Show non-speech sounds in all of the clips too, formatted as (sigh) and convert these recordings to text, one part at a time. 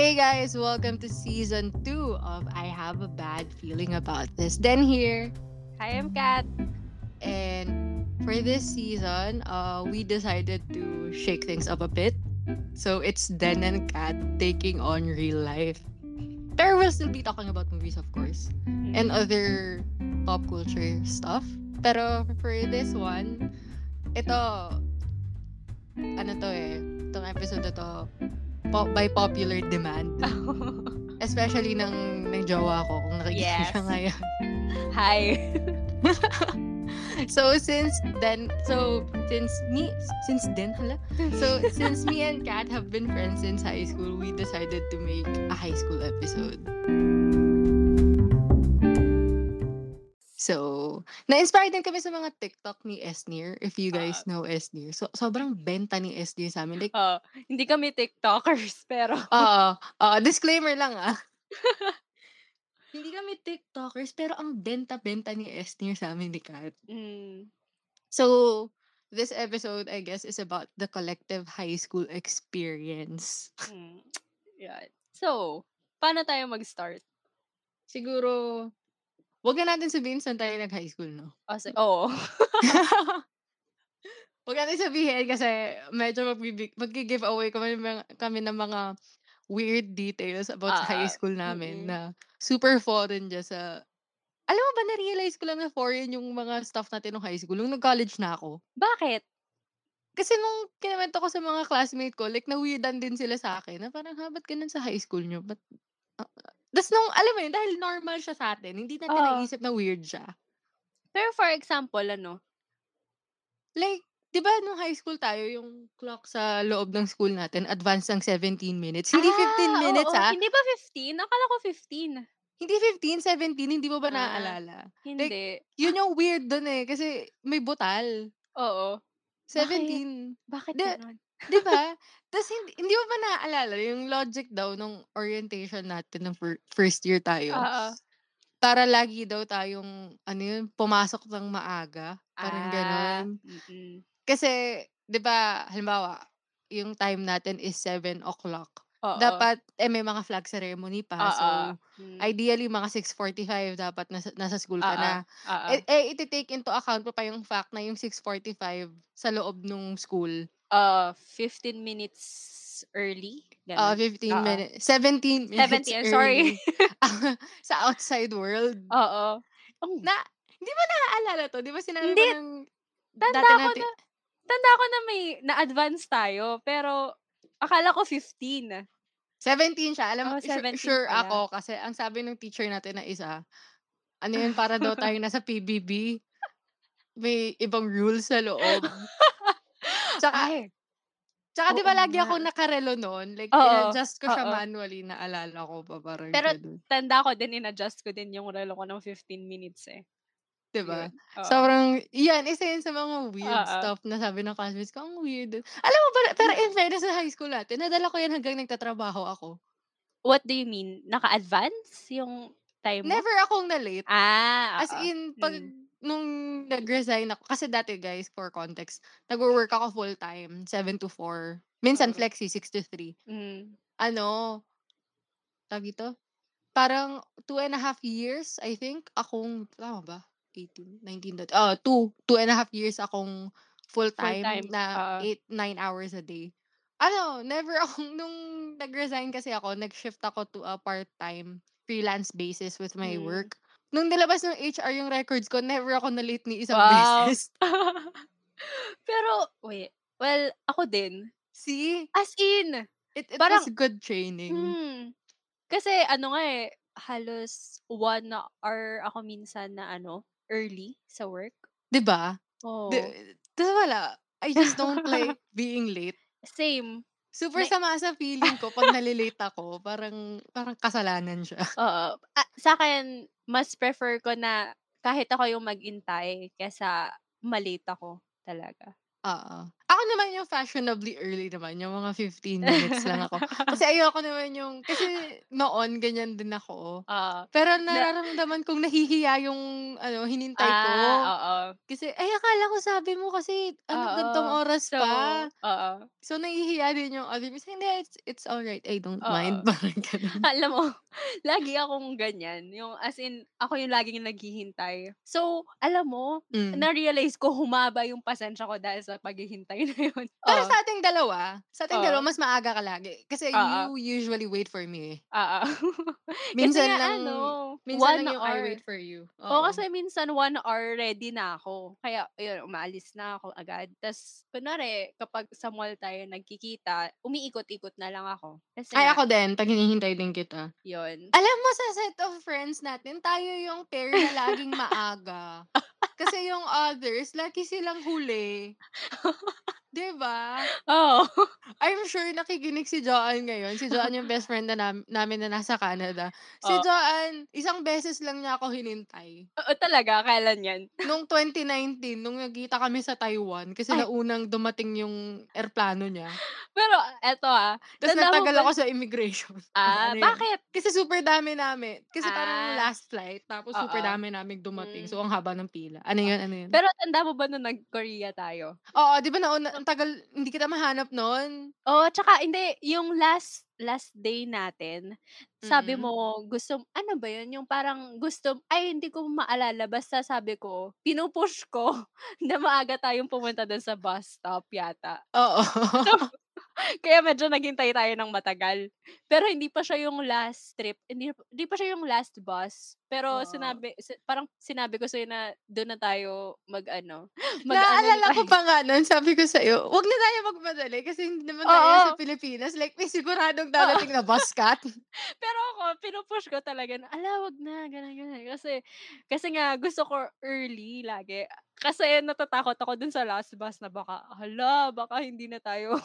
Hey guys, welcome to season two of I Have a Bad Feeling About This. Den here. Hi, I'm Kat. And for this season, uh, we decided to shake things up a bit. So it's Den and Kat taking on real life. Pero we'll still be talking about movies, of course, and other pop culture stuff. Pero for this one, ito, ano to eh, itong episode to, po- by popular demand. (laughs) Especially ng, ng jowa ko, kung nakikita Yes. siya ngayon. (laughs) Hi. so since then, so since me, since then, hala? So since me and Kat have been friends since high school, we decided to make a high school episode. So, na-inspire din kami sa mga TikTok ni Esnir, if you guys know Esnir. So, sobrang benta ni Esnir sa amin. Like, Oh, hindi kami TikTokers, (laughs) pero Oo. Oo, disclaimer lang ah. (laughs) Hindi kami TikTokers, pero ang benta-benta ni Esnir sa amin ni Kat. mm, So, this episode, I guess, is about the collective high school experience. mm, yan. So, paano tayo mag-start? Siguro, wag na natin sabihin saan tayo nag-high school, no? O, si- Oo. (laughs) wag natin sabihin kasi medyo magbibig, mag-giveaway kami, kami ng mga weird details about sa high Ah, school namin mm-mm. na super foreign dyan sa... Alam mo ba, na-realize ko lang na foreign yung mga stuff natin nung high school. Nung nag-college na ako. Bakit? Kasi nung kinawento ko sa mga classmate ko, like, na-weirdan din sila sa akin. Na parang, ha, ba't ganun sa high school nyo? Ba't, uh, Tapos nung, alam mo yun, dahil normal siya sa atin, hindi natin Oo. naisip na weird siya. Pero for example, ano? Like, di ba nung high school tayo, yung clock sa loob ng school natin, advance ng 17 minutes. Hindi 15 Ah, minutes, oo. ah. Hindi ba 15? Akala ko 15. Hindi 15, 17. Hindi mo ba Ah, naaalala? Hindi. Yun yung weird dun eh. Kasi may butal. Oo. 17. Bakit Di- ganon? Di ba? Tapos hindi, hindi mo ba naaalala yung logic daw nung orientation natin ng fir- first year tayo? Oo. Para lagi daw tayong, ano yun, pumasok ng maaga. Parang Ah, ganon. mm-mm. Kasi, di ba, halimbawa, yung time natin is 7 o'clock. Oo. Dapat, eh, may mga flag ceremony pa. So, Oo. Mm. ideally, mga 6.45 dapat nasa, nasa school ka Oo. na. Oo. Eh, eh, iti-take into account mo pa yung fact na yung 6.45 sa loob nung school. Uh, 15 minutes early. Uh, Ganon. 15 Oo. minutes. 17 minutes 17, sorry. early. (laughs) sa outside world. Oo. Oh, Na, hindi ba naaalala to? Di ba sinabi Hindi. mo ng tanda dati ko natin, na, tanda ko na may na-advance tayo, pero akala ko 15. 17 siya. Alam mo, Oh, sure, 17 sure pala. ako kasi ang sabi ng teacher natin na isa, ano yun, para daw tayo (laughs) nasa PBB, may ibang rules sa loob. (laughs) Tsaka, tsaka di ba lagi ako nga. nakarelo noon? Like, Oo, in-adjust ko siya oo. manually, naalala ko pa parang Pero ganun. tanda ko din, in-adjust ko din yung relo ko ng 15 minutes eh. Di ba? Sobrang, yan, isa yun sa mga weird Oo. stuff na sabi ng classmates ko, ang weird. Alam mo ba, pero in fairness sa high school natin, nadala ko yan hanggang nagtatrabaho ako. What do you mean? Naka-advance yung time mo? Never akong na-late. Ah, As oo. in, pag Mm. Nung nag-resign ako, kasi dati guys, for context, nag-work ako full-time, 7 to 4. Minsan Mm. flexi, 6 to 3. Mm. Ano, tawag ito? Parang two and a half years, I think, akong, tama ba? 18, 19, dot- oh, two, two and a half years akong full-time Full-time, na oo. 8, 9 hours a day. Ano, never (laughs) akong, nung nag-resign kasi ako, nag-shift ako to a part-time freelance basis with my Mm. work. Nung nilabas ng HR yung records ko, never ako na-late ni isang Wow. beses. (laughs) (laughs) Pero, wait. Well, ako din. See? As in, It, it Parang- was good training. hmm. Kasi ano nga eh, halos one hour ako minsan na ano, early sa work. 'Di ba? Oo. Di- Tapos wala. I just don't (laughs) like being late. Same. Super sama sa feeling ko pag nalilate ako, parang parang kasalanan siya. (laughs) Oo. Ah, sa akin, mas prefer ko na kahit ako yung mag-intay kesa malate ako talaga. Oo. Ako naman yung fashionably early naman, yung mga 15 minutes lang ako. Kasi (laughs) ayoko naman yung kasi noon ganyan din ako. Oo. Pero Na nararamdaman kong nahihiya yung ano, hinintay ko. Ah, oo. Kasi, ay akala ko sabi mo kasi ano, ganitong Oo. oras So pa. oo. So, nahihiya din yung other person. Hindi, it's it's alright. I don't mind. Oo. (laughs) Parang gano'n. Alam mo, (laughs) lagi akong ganyan. Yung as in, ako yung laging naghihintay. So, alam mo, Hmm. na-realize ko humaba yung pasensya ko dahil sa paghihintay (laughs) na yun. Pero Oo. sa ating dalawa, sa ating dalawa Oo. mas maaga ka lagi. Kasi Oo. you usually wait for me, eh. Oo. (laughs) Minsan nga lang ano, minsan 1 lang yung I hour. wait for you. Oo, kasi minsan 1 hour ready na ako. Kaya ayun, umaalis na ako agad. Tas kunwari kapag sa mall tayo nagkikita, umiikot-ikot na lang ako. Kasi Ay, nga ako din. 'Pag hinihintay din kita. yun. Alam mo sa set of friends natin, tayo yung pair na laging maaga. (laughs) Kasi yung others, lagi silang huli. (laughs) 'Di ba? Oo. (laughs) I'm sure nakikinig si Joanne ngayon. Si Joanne yung best friend na nam namin na nasa Canada. Si Oh. Joanne, isang beses lang niya ako hinintay. Oo, talaga? Kailan yan? (laughs) Nung 2019, nung nagkita kami sa Taiwan kasi Ay. naunang dumating yung eroplano niya. Pero eto, ah, nagtagal ba ako sa immigration. Oh, (laughs) Ah, ano yun? bakit? Kasi super dami namin. Kasi parang Ah. last flight tapos super Oo. dami naming dumating. Hmm. So, ang haba ng pila. Ano yun, ano yun? Pero tanda mo ba nung nag-Korea tayo? Oo, 'di ba nauna ang tagal hindi kita mahanap nun? Oo, tsaka hindi, yung last last day natin, sabi Mm. mo gusto ano ba yun, yung parang gusto ay hindi ko maalala basta sabi ko, pinu-push ko (laughs) na maaga tayong pumunta dun sa bus stop yata. Oo. (laughs) So, kaya medyo naghintay tayo ng matagal. Pero hindi pa siya yung last trip, hindi hindi pa siya yung last bus. Pero Oo. sinabi si parang sinabi ko sa'yo na dun na tayo mag-ano, (laughs) mag-ano Naalala na ko tayo. pa nga nun, sabi ko sa'yo, "Wag na tayo magmadali kasi hindi naman tayo Oo. sa Pilipinas. Like, may siguradong dadating na bus cut." (laughs) Pero ako, pinu-push ko talaga na, "Hala, wag na." Ganun, ganun. Kasi kasi nga gusto ko early lagi. Kasi natatakot ako dun sa last bus na baka, hala, baka hindi na tayo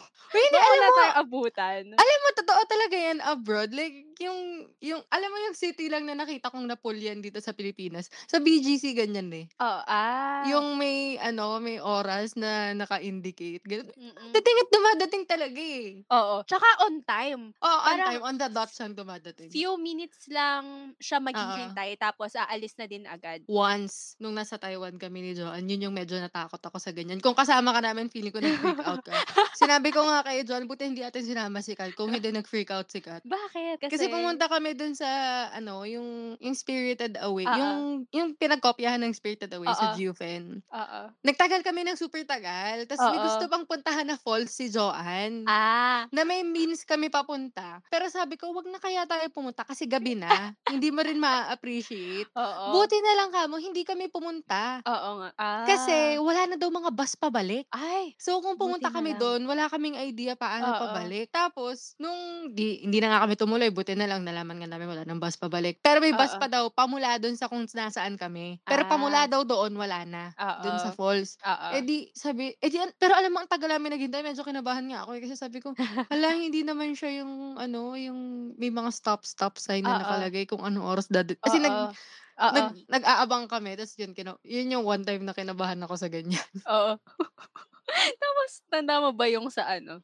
baka (laughs) alam wala mo tayong abutan. alam mo totoo talaga yan abroad. Like, yung yung alam mo yung city lang na nakita kong Napoleon dito sa Pilipinas, sa BGC ganyan, eh. Oo, ah. Yung may ano, may oras na naka-indicate, gano'n. Mm. Dating at dumadating talaga, eh. Oo, tsaka on time. Oo, on Parang time, on the dot siyang dumadating. few minutes lang siya maghihintay tapos aalis na din agad. Once, nung nasa Taiwan kami ni Joanne, yun yung medyo natakot ako sa ganyan. Kung kasama ka namin, feeling ko nag-freak out ka. (laughs) Sinabi ko nga kay John, buti hindi natin sinama si Kat. Kung hindi, nag-freak out si Kat. Bakit? Kasi Kasi pumunta kami dun sa, ano, yung, yung Spirited Away. Oo. Yung, yung pinagkopyahan ng Spirited Away sa Oo. Jufen. Oo. Nagtagal kami ng super tagal. Tapos may gusto pang puntahan na falls si Joanne. Ah. Na may means kami papunta. Pero sabi ko, wag na kaya tayo pumunta kasi gabi na. (laughs) hindi mo rin ma-appreciate. Oo. Buti na lang kamo, hindi kami pumunta. Oo nga. Ah. Kasi wala na daw mga bus pabalik. Ay. So kung pumunta kami doon, wala kaming idea paano Oo. pabalik. Tapos nung di hindi na nga kami tumuloy, buti na lang nalaman nga namin wala nang bus pabalik. Pero may bus Oo. pa daw pamula doon sa kung nasaan kami. Pero pamula Ah. daw doon wala na. Doon sa Oo. falls. Oo. Eh di sabi, eh di, an- pero alam mo ang tagal namin naghintay, medyo kinabahan nga ako eh, kasi sabi ko, hala (laughs) hindi naman siya yung ano, yung may mga stop stop sign na Oo. nakalagay kung anong oras dad kasi nag Oo. Oo. nag nag-aabang kami tapos yun kina, yun yung one time na kinabahan ako sa ganyan. Oo. (laughs) (laughs) (laughs) Tapos tanda mo ba yung sa ano,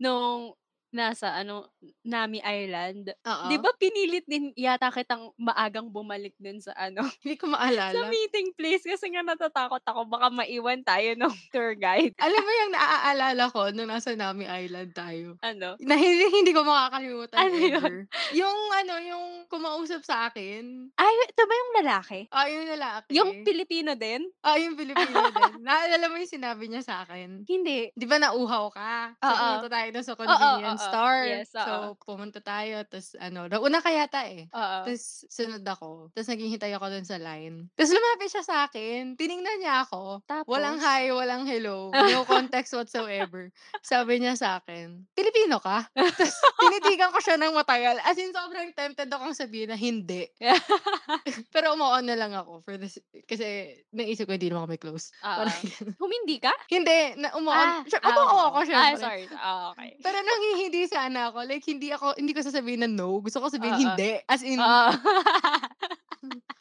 nung nasa ano, Nami Island? 'Di Oo. ba pinilit din yata kitang maagang bumalik dun sa ano, (laughs) Hindi ko (laughs) sa maalala. meeting place kasi nga natatakot ako baka maiwan tayo (laughs) nung tour guide. Alam mo yung naaalala ko nung nasa Nami Island tayo, Ano? na hindi hindi ko makakalimutan Ano yun? ever. Yung ano, yung kumausap sa akin. Ay, ito ba yung lalaki? Ah, yung lalaki. Yung Pilipino din? Ah, yung Pilipino din. Naalala mo yung sinabi niya sa akin? Hindi. 'Di ba nauuhaw ka? So, Oo. pumunta tayo sa convenience store. Yes. So, pumunta tayo, tapos ano, nauna ka yata eh. Oo. Tapos sunod ako. Tapos naghihintay ako dun sa line. Tapos lumapit siya sa akin. Tiningnan niya ako. Walang Tapos? hi, walang hello. (laughs) No context whatsoever. Sabi niya sa akin, Pilipino ka? (laughs) Tapos tinitigan ko siya ng matagal. As in, sobrang tempted akong sabihin na hindi. (laughs) Pero umuon na lang ako for this, kasi naisip ko hindi naman kami close. Ganun. Humindi ka? hindi, na umuon. Ah, Siya, ah, ako Ah, syempre. sorry. Ah, okay. Pero nang hindi sana ako, like hindi ako, hindi ko sasabihin na no. Gusto ko sabihin Oo. hindi. As in, Oo. (laughs)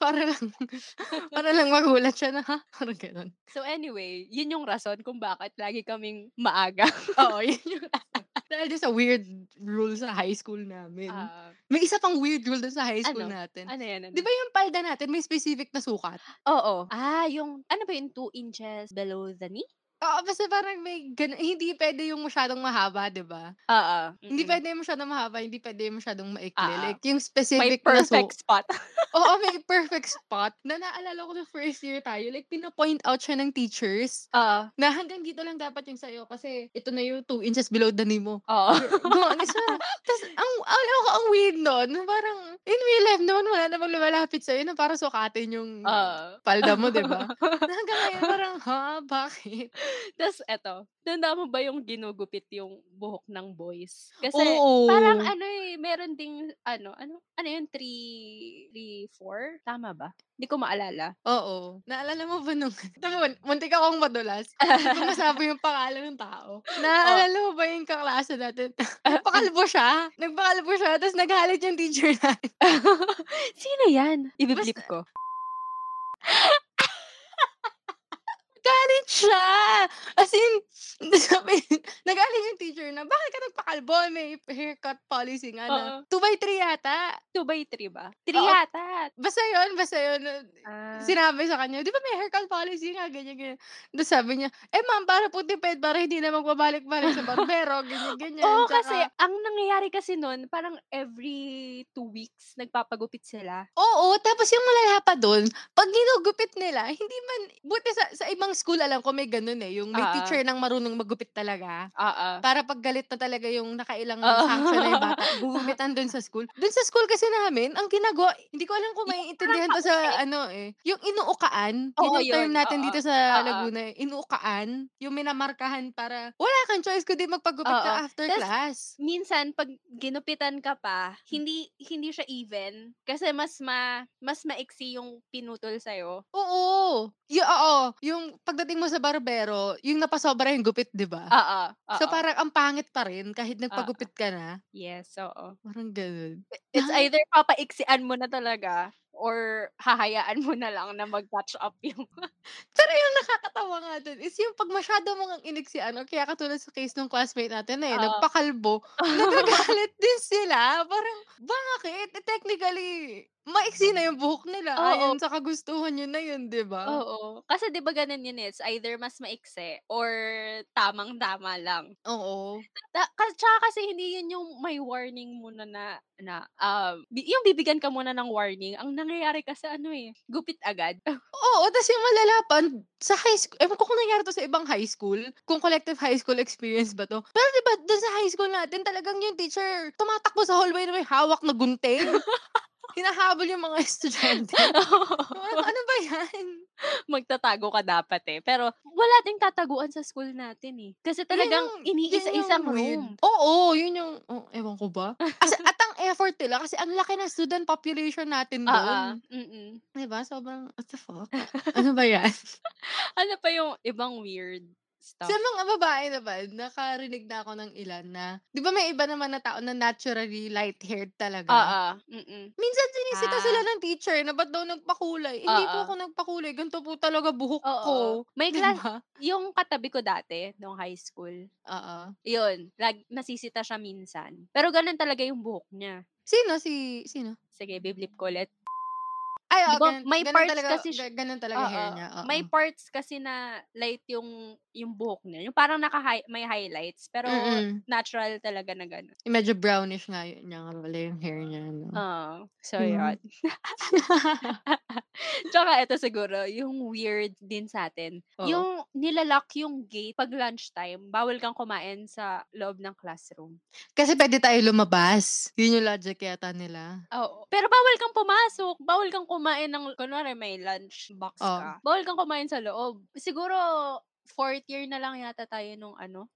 Para lang para lang magulat siya na, "Ha?" Parang gano'n. So anyway, yun yung rason kung bakit lagi kaming maaga. Oo, yun (laughs) yung rason. Dahil din sa weird rule sa high school namin. Ah, May isa pang weird rule dun sa high school Ano? natin. ano yan? Ano? 'Di ba yung palda natin may specific na sukat? Oo. Ah, yung ano ba yung 2 inches below the knee? Oo, basta parang may gano hindi puwede yung masyadong mahaba, 'di ba? Oo. Hindi mm. puwede yung masyadong mahaba, hindi puwede yung masyadong maikli. Oo. Like yung May specific na su perfect spot. (laughs) Oo, may perfect spot na naalala ko nung first year tayo, like pina-point out siya ng teachers Oo. na hanggang dito lang dapat yung sa'yo kasi ito na yung 2 inches below the knee mo. Oo. Gumagis na. Tapos ang alam ko ang weird nun, parang in real life naman wala namang lumalapit sa'yo na para sukatin yung Oo. palda mo, 'di ba? (laughs) Na hanggang ngayon parang, "Ha, bakit?" Tas eto, tanda mo ba yung ginugupit yung buhok ng boys? Kasi Oo. parang ano eh, meron ding ano, ano, ano yun, 3, 3, 4? Tama ba? Hindi ko maalala. Oo. Naalala mo ba nung (laughs) mo muntik akong madulas, hindi ko masabi yung pangalan ng tao. (laughs) Naalala mo ba yung kaklase natin, (laughs) nagpakalbo siya, nagpakalbo siya tapos nagalit yung teacher natin. Sino yan? Ibi-blip ko. Siya! As in, (laughs) sabi, nagalit yung teacher na, bakit ka nagpakalbo? May haircut policy nga na, Oo. 2 by 3 yata. 2 by 3 ba? 3 Oo. yata. Basta yun, basta yun. Ah. Sinabi sa kanya, di ba may haircut policy nga, ganyan, ganyan. Tapos sabi niya, eh ma'am, para po tipid, para hindi na magbabalik-balik sa (laughs) barbero, ganyan, ganyan. Oo, Tsaka, kasi ang nangyayari kasi nun, parang every 2 weeks nagpapagupit sila. Oo, tapos yung malala pa dun, pag ginugupit nila, hindi man, buti sa, sa ibang school, alam ko may ganun eh, yung may Oo. teacher nang marunong magupit talaga. Oo. Para pag galit na talaga yung nakailang Oo. sanction na yung bata, (laughs) gugupitan dun sa school. Dun sa school kasi namin, ang ginagawa, hindi ko alam kung maiintindihan to sa paulit. ano eh, yung inuukaan, yun term yun. natin Oo. dito sa Oo. Laguna, eh, inuukaan, yung minamarkahan para, wala kang choice kundi magpagupit Oo. ka after Tas, class. minsan pag ginupitan ka pa, hindi hindi siya even kasi mas ma mas maiksi yung pinutol sa Oo. Yu oo, yung pagdating mo sa barbero, yung napasobra yung gupit, 'di ba? Oo, So parang ang pangit pa rin kahit nagpagupit ka na. Yes, oo. Parang gano'n. It's either papaiksian mo na talaga or hahayaan mo na lang na mag-catch up yung (laughs) Pero yung nakakatawa nga dun is yung 'pag masyado mong iniksian or kaya katulad sa case nung classmate natin na, eh, Oo. nagpakalbo, (laughs) nagagalit din sila. Parang, bakit? Eh, technically, maiksi na yung buhok nila Oo. ayon sa kagustuhan niyo na yun, 'di ba? Oo. Kasi 'di ba ganun yun, eh, it's either mas maiksi or tamang-tama lang. Oo. Ta ka tsaka kasi hindi yun yung may warning muna na na, um, yung bibigyan ka muna ng warning, ang nangyayari kasi ano, eh, gupit agad. (laughs) Oo, tas yung malala pa, sa high school ewan ko kung nangyari 'to sa ibang high school, kung collective high school experience ba 'to. Pero 'di ba dun sa high school natin talagang yung teacher tumatakbo sa hallway na may hawak na gunting. (laughs) Hinahabol yung mga (laughs) estudyante. (laughs) Parang ano ba 'yan? Magtatago ka dapat, eh. Pero wala ding tataguan sa school natin, eh. Kasi talagang iniisa-isang room. Oo, yun yung oh, ewan ko ba? As at ang effort nila kasi ang laki ng student population natin Oo, dun. mm. 'Di ba sobrang what the fuck? Ano ba 'yan? (laughs) Ano pa yung ibang weird Sa stuff? mga babae naman, nakarinig na ako ng ilan na 'di ba may iba naman na tao na naturally light-haired talaga? Oo, mm. Minsan sinisita sila Ah. ng teacher na ba't daw nagpakulay. Hindi po ako nagpakulay, ganito po talaga buhok ko. Oo. May 'Di class yung katabi ko dati nung high school, Oo. yun, lag nasisita siya minsan. Pero ganun talaga yung buhok niya. Sino si sino? Sige, biblip ko ulit. Ay, 'Di oo, ba ganun may ganun parts talaga kasi ganun talaga hair oo, niya, may oo. parts kasi na light yung yung buhok niya, yung parang naka-hi may highlights pero Mm. natural talaga na gano'n. Yung medyo brownish nga yun niya nga pala yung hair niya 'no? Oo. So, Hmm. yun. (laughs) Tsaka eto siguro, yung weird din sa'tin, Oo. yung nila-lock yung gate 'pag lunchtime, bawal kang kumain sa loob ng classroom. Kasi puwede tayo lumabas. Yun yung logic yata nila. Oo. Pero bawal kang pumasok, bawal kang kumain ng kunwari may lunch box Oh. ka, bawal kang kumain sa loob. Siguro 4th year na lang yata tayo nung ano,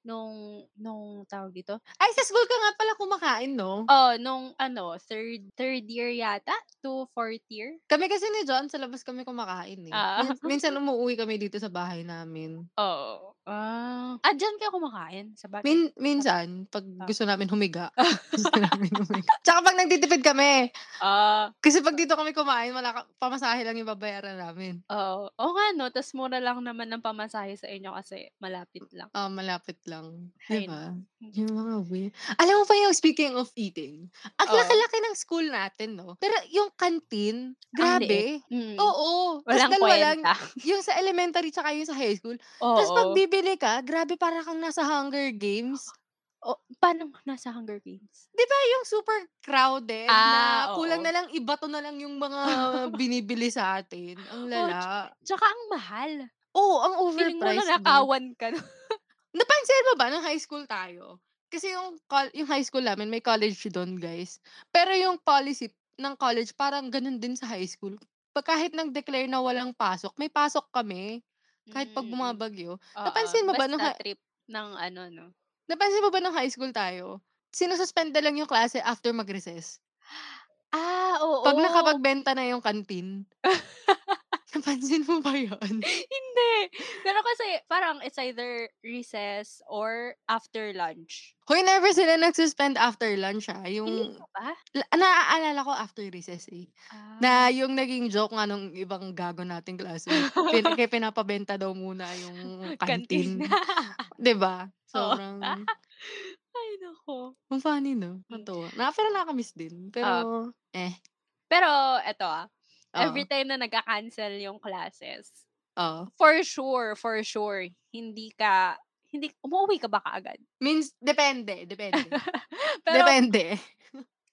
nung nung tawag dito? Ay, sa school ka nga pala kumakain, no? Oh, nung ano, third third year yata to fourth year. Kami kasi ni John, sa labas kami kumakain eh. Ah. Min- (laughs) minsan umuwi kami dito sa bahay namin. Oo. Ah, ah diyan kayo kumakain sa bahay? Min minsan, pag Ah. gusto namin humiga. (laughs) gusto namin humiga. Tsaka pag nagtitipid kami. Ah, Kasi pag dito kami kumain, wala ka, pamasahe lang yung babayaran namin. oo. Oo nga no, tas mura lang naman ng pamasahe sa inyo kasi malapit lang. Ah, malapit lang. Ay, Di ba? Yung mga weird. Alam mo pa yung speaking of eating, ang Oo. laki-laki ng school natin, no? Pero yung canteen, Ang grabe. Mm. Oo. Walang lang, kwenta. yung sa elementary tsaka yung sa high school. Oo. Tapos pag bibili ka, grabe para kang nasa Hunger Games. O, paano nasa Hunger Games? Di ba yung super crowded Ah, na kulang oo. na lang ibato na lang yung mga (laughs) binibili sa atin. Ang lala. Tsaka ang mahal. Oo, ang Feeling mo overpriced. no? nanakawan ka. no? Napansin mo ba nung high school tayo? Kasi yung, yung high school namin, may college doon, guys. Pero yung policy ng college, parang ganun din sa high school. Pag kahit nag-declare na walang pasok, may pasok kami. Kahit pag Mm, bumabagyo. oo. Napansin mo ba nung Basta trip ng ano, no? Napansin mo ba nung high school tayo? Sinususpend na lang yung klase after mag-recess. (gasps) Ah, oo. Pag nakapagbenta na yung kantin. (laughs) Napansin mo ba yun? (laughs) Hindi. Pero kasi parang it's either recess or after lunch. Hoy, never sila nag-suspend after lunch ah. Hindi Yung, ba? La- naaalala ko after recess eh. Ah. Na yung naging joke nga nung ibang gago nating klase. Pin kaya (laughs) pinapabenta daw muna yung Canteen. canteen. (laughs) 'Di ba? Sobrang Ay, nako. ang funny no. Natuwa. Na pero nakamiss din. Pero eh Pero eto ah, Oo. every time na nagka-cancel yung classes, oh. for sure, for sure, hindi ka, hindi, umuwi ka ba kaagad? Means depende, depende. (laughs) pero, depende.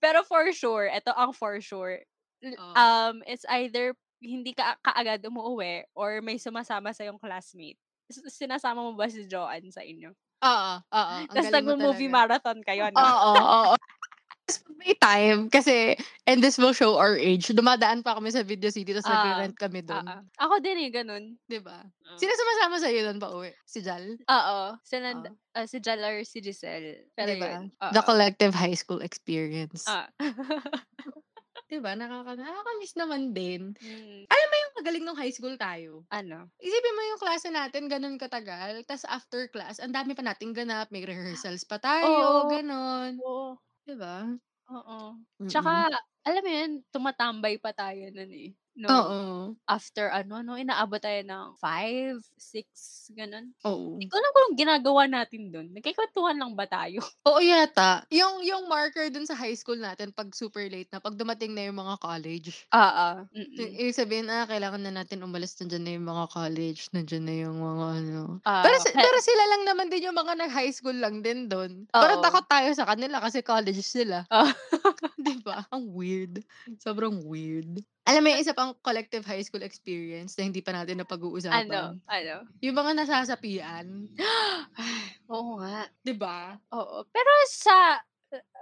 pero for sure, eto ang for sure, Oo. um, it's either hindi ka kaagad umuwi or may sumasama sa yung classmate. S- Sinasama mo ba si Joanne sa inyo? Oo, oo. Ang Tapos galing mo nag-movie talaga. marathon kayo, no? Oo, oo. (laughs) (laughs) Tapos pag may time, kasi, and this will show our age, dumadaan pa kami sa Video City, tapos Ah, nag-rent kami doon. Ah, ah. Ako din eh, ganun. Di ba? Ah. Sino sumasama sa'yo doon pa uwi? Si Jal? Oo. Sila, Oo. ah, si Jal or si Giselle. Pero Di ba? yun. oo. The collective high school experience. Ah. (laughs) Di ba? Nakaka nakakamiss naman din. Mm, Alam mo yung magaling nung high school tayo? ano? Isipin mo yung klase natin, ganun katagal. Tapos after class, ang dami pa nating ganap. May rehearsals pa tayo, Oo. ganun. Oo. Di ba? Oo. Tsaka, alam mo yun, tumatambay pa tayo nun eh. No, Oo. after ano, no, inaabot tayo ng 5, 6, ganun. Oo. Hindi ko alam kung ginagawa natin dun. Nagkikwentuhan lang ba tayo? (laughs) Oo yata. Yung, yung marker dun sa high school natin, pag super late na, pag dumating na yung mga college, Oo. I- Ibig sabihin, ah, kailangan na natin umalis. Nandiyan na yung mga college. Nandiyan na yung mga ano. Ah, pero, pero sila lang naman din yung mga nag-high school lang din doon. Pero Oo. takot tayo sa kanila kasi college sila. (laughs) Di ba? Ang weird. Sobrang weird. Alam mo yung isa pang collective high school experience na hindi pa natin napag-uusapan. ano? Ano? Yung mga nasasapian. (gasps) Oo nga. Di ba? Oo. Pero sa,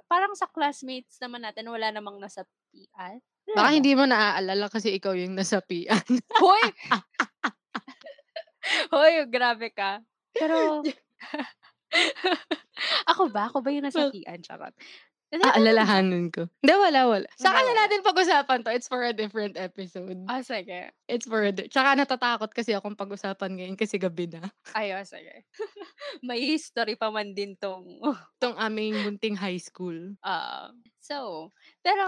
parang sa classmates naman natin, wala namang nasapian. Baka ba? hindi mo naaalala kasi ikaw yung nasapian. Hoy! (laughs) Hoy, grabe ka. Pero, (laughs) (laughs) ako ba? Ako ba yung nasapian? Charot. Ah, ano- alalahanin ko. Hindi, wala, wala. Sa Wala, kanya wala. natin pag-usapan to. It's for a different episode. Ah, sige. It's for a di- Tsaka natatakot kasi akong pag-usapan ngayon kasi gabi na. (laughs) Ayo, sige. (laughs) May history pa man din tong (laughs) Itong aming munting high school. ah so, pero,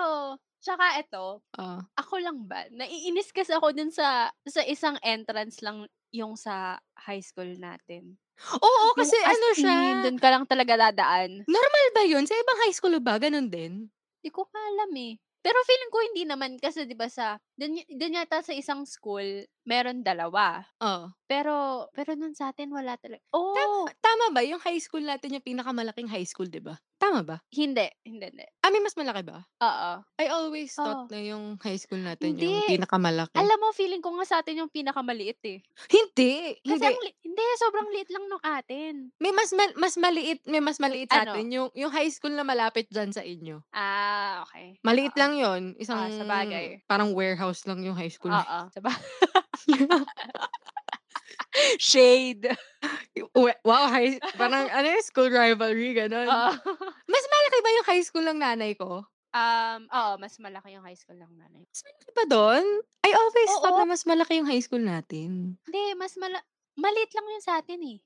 tsaka ito, Ah. ako lang ba? Naiinis kasi ako dun sa, sa isang entrance lang yung sa high school natin. Oo, Yung kasi as ano siya. in, Dun ka lang talaga dadaan. Normal ba yun? Sa ibang high school ba? Ganun din? Di ko pa alam eh. Pero feeling ko hindi naman kasi 'di ba sa dun, dun yata sa isang school meron dalawa. Oo. Pero pero nun sa atin wala talaga. Oh, Tama ba? Yung high school natin yung pinakamalaking high school, di ba? Tama ba? hindi, hindi, hindi. Ah, may mas malaki ba? Oo. I always thought Oo. na yung high school natin yung Hindi. pinakamalaki. Alam mo, feeling ko nga sa atin yung pinakamaliit eh. hindi. Kasi Hindi. ang li- hindi, sobrang liit lang nung atin. May mas mal- mas maliit, may mas maliit sa Ano? atin yung yung high school na malapit diyan sa inyo. Ah, okay. Maliit Oo. lang 'yon, isang Ah, sabagay. parang warehouse lang yung high school. Oo, diba? (laughs) (laughs) Shade. (laughs) Wow, high parang (laughs) ano yun, school rivalry, gano'n. Oo. Mas malaki ba yung high school ng nanay ko? Um, oo, mas malaki yung high school ng nanay ko. Mas malaki ba dun? I always thought Oo. na mas malaki yung high school natin. Hindi, mas mala maliit lang yun sa'tin, eh.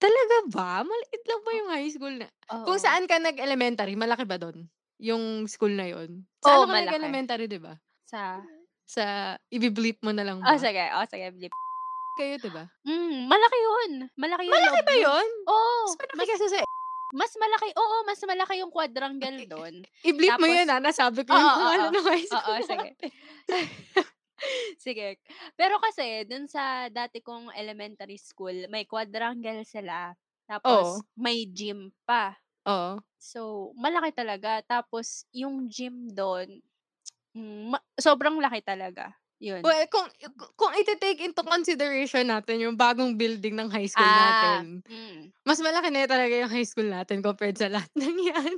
Talaga ba? Maliit lang ba yung high school na kung Oo. saan ka nag-elementary, malaki ba dun? Yung school na yun? Sa Oo, ano ka malaki. nag-elementary, 'di ba? Sa Sa ibi-bleep mo na lang Oh, ba? sige. Oh, sige bleep. Kayo, 'di ba? Hmm, malaki yun. Malaki yung Malaki loob ba nun. yun? Oo, Mas malaki mas kaysa sa mas malaki oo, mas malaki yung quadrangle dun. I-bleep mo Tapos yun, ah, nasabi ko oo, yung oo. pangalan ng high Oo, school sige. (laughs) Sige. Pero kasi dun sa dati kong elementary school, may quadrangle sila. Tapos Oo. may gym pa. Oo. So, malaki talaga. Tapos yung gym dun, hmm, ma sobrang laki talaga. Yun. Well, kung kung ite-take into consideration natin yung bagong building ng high school Ah, natin, hmm. mas malaki na talaga yung high school natin compared sa lahat ng (laughs) 'yan.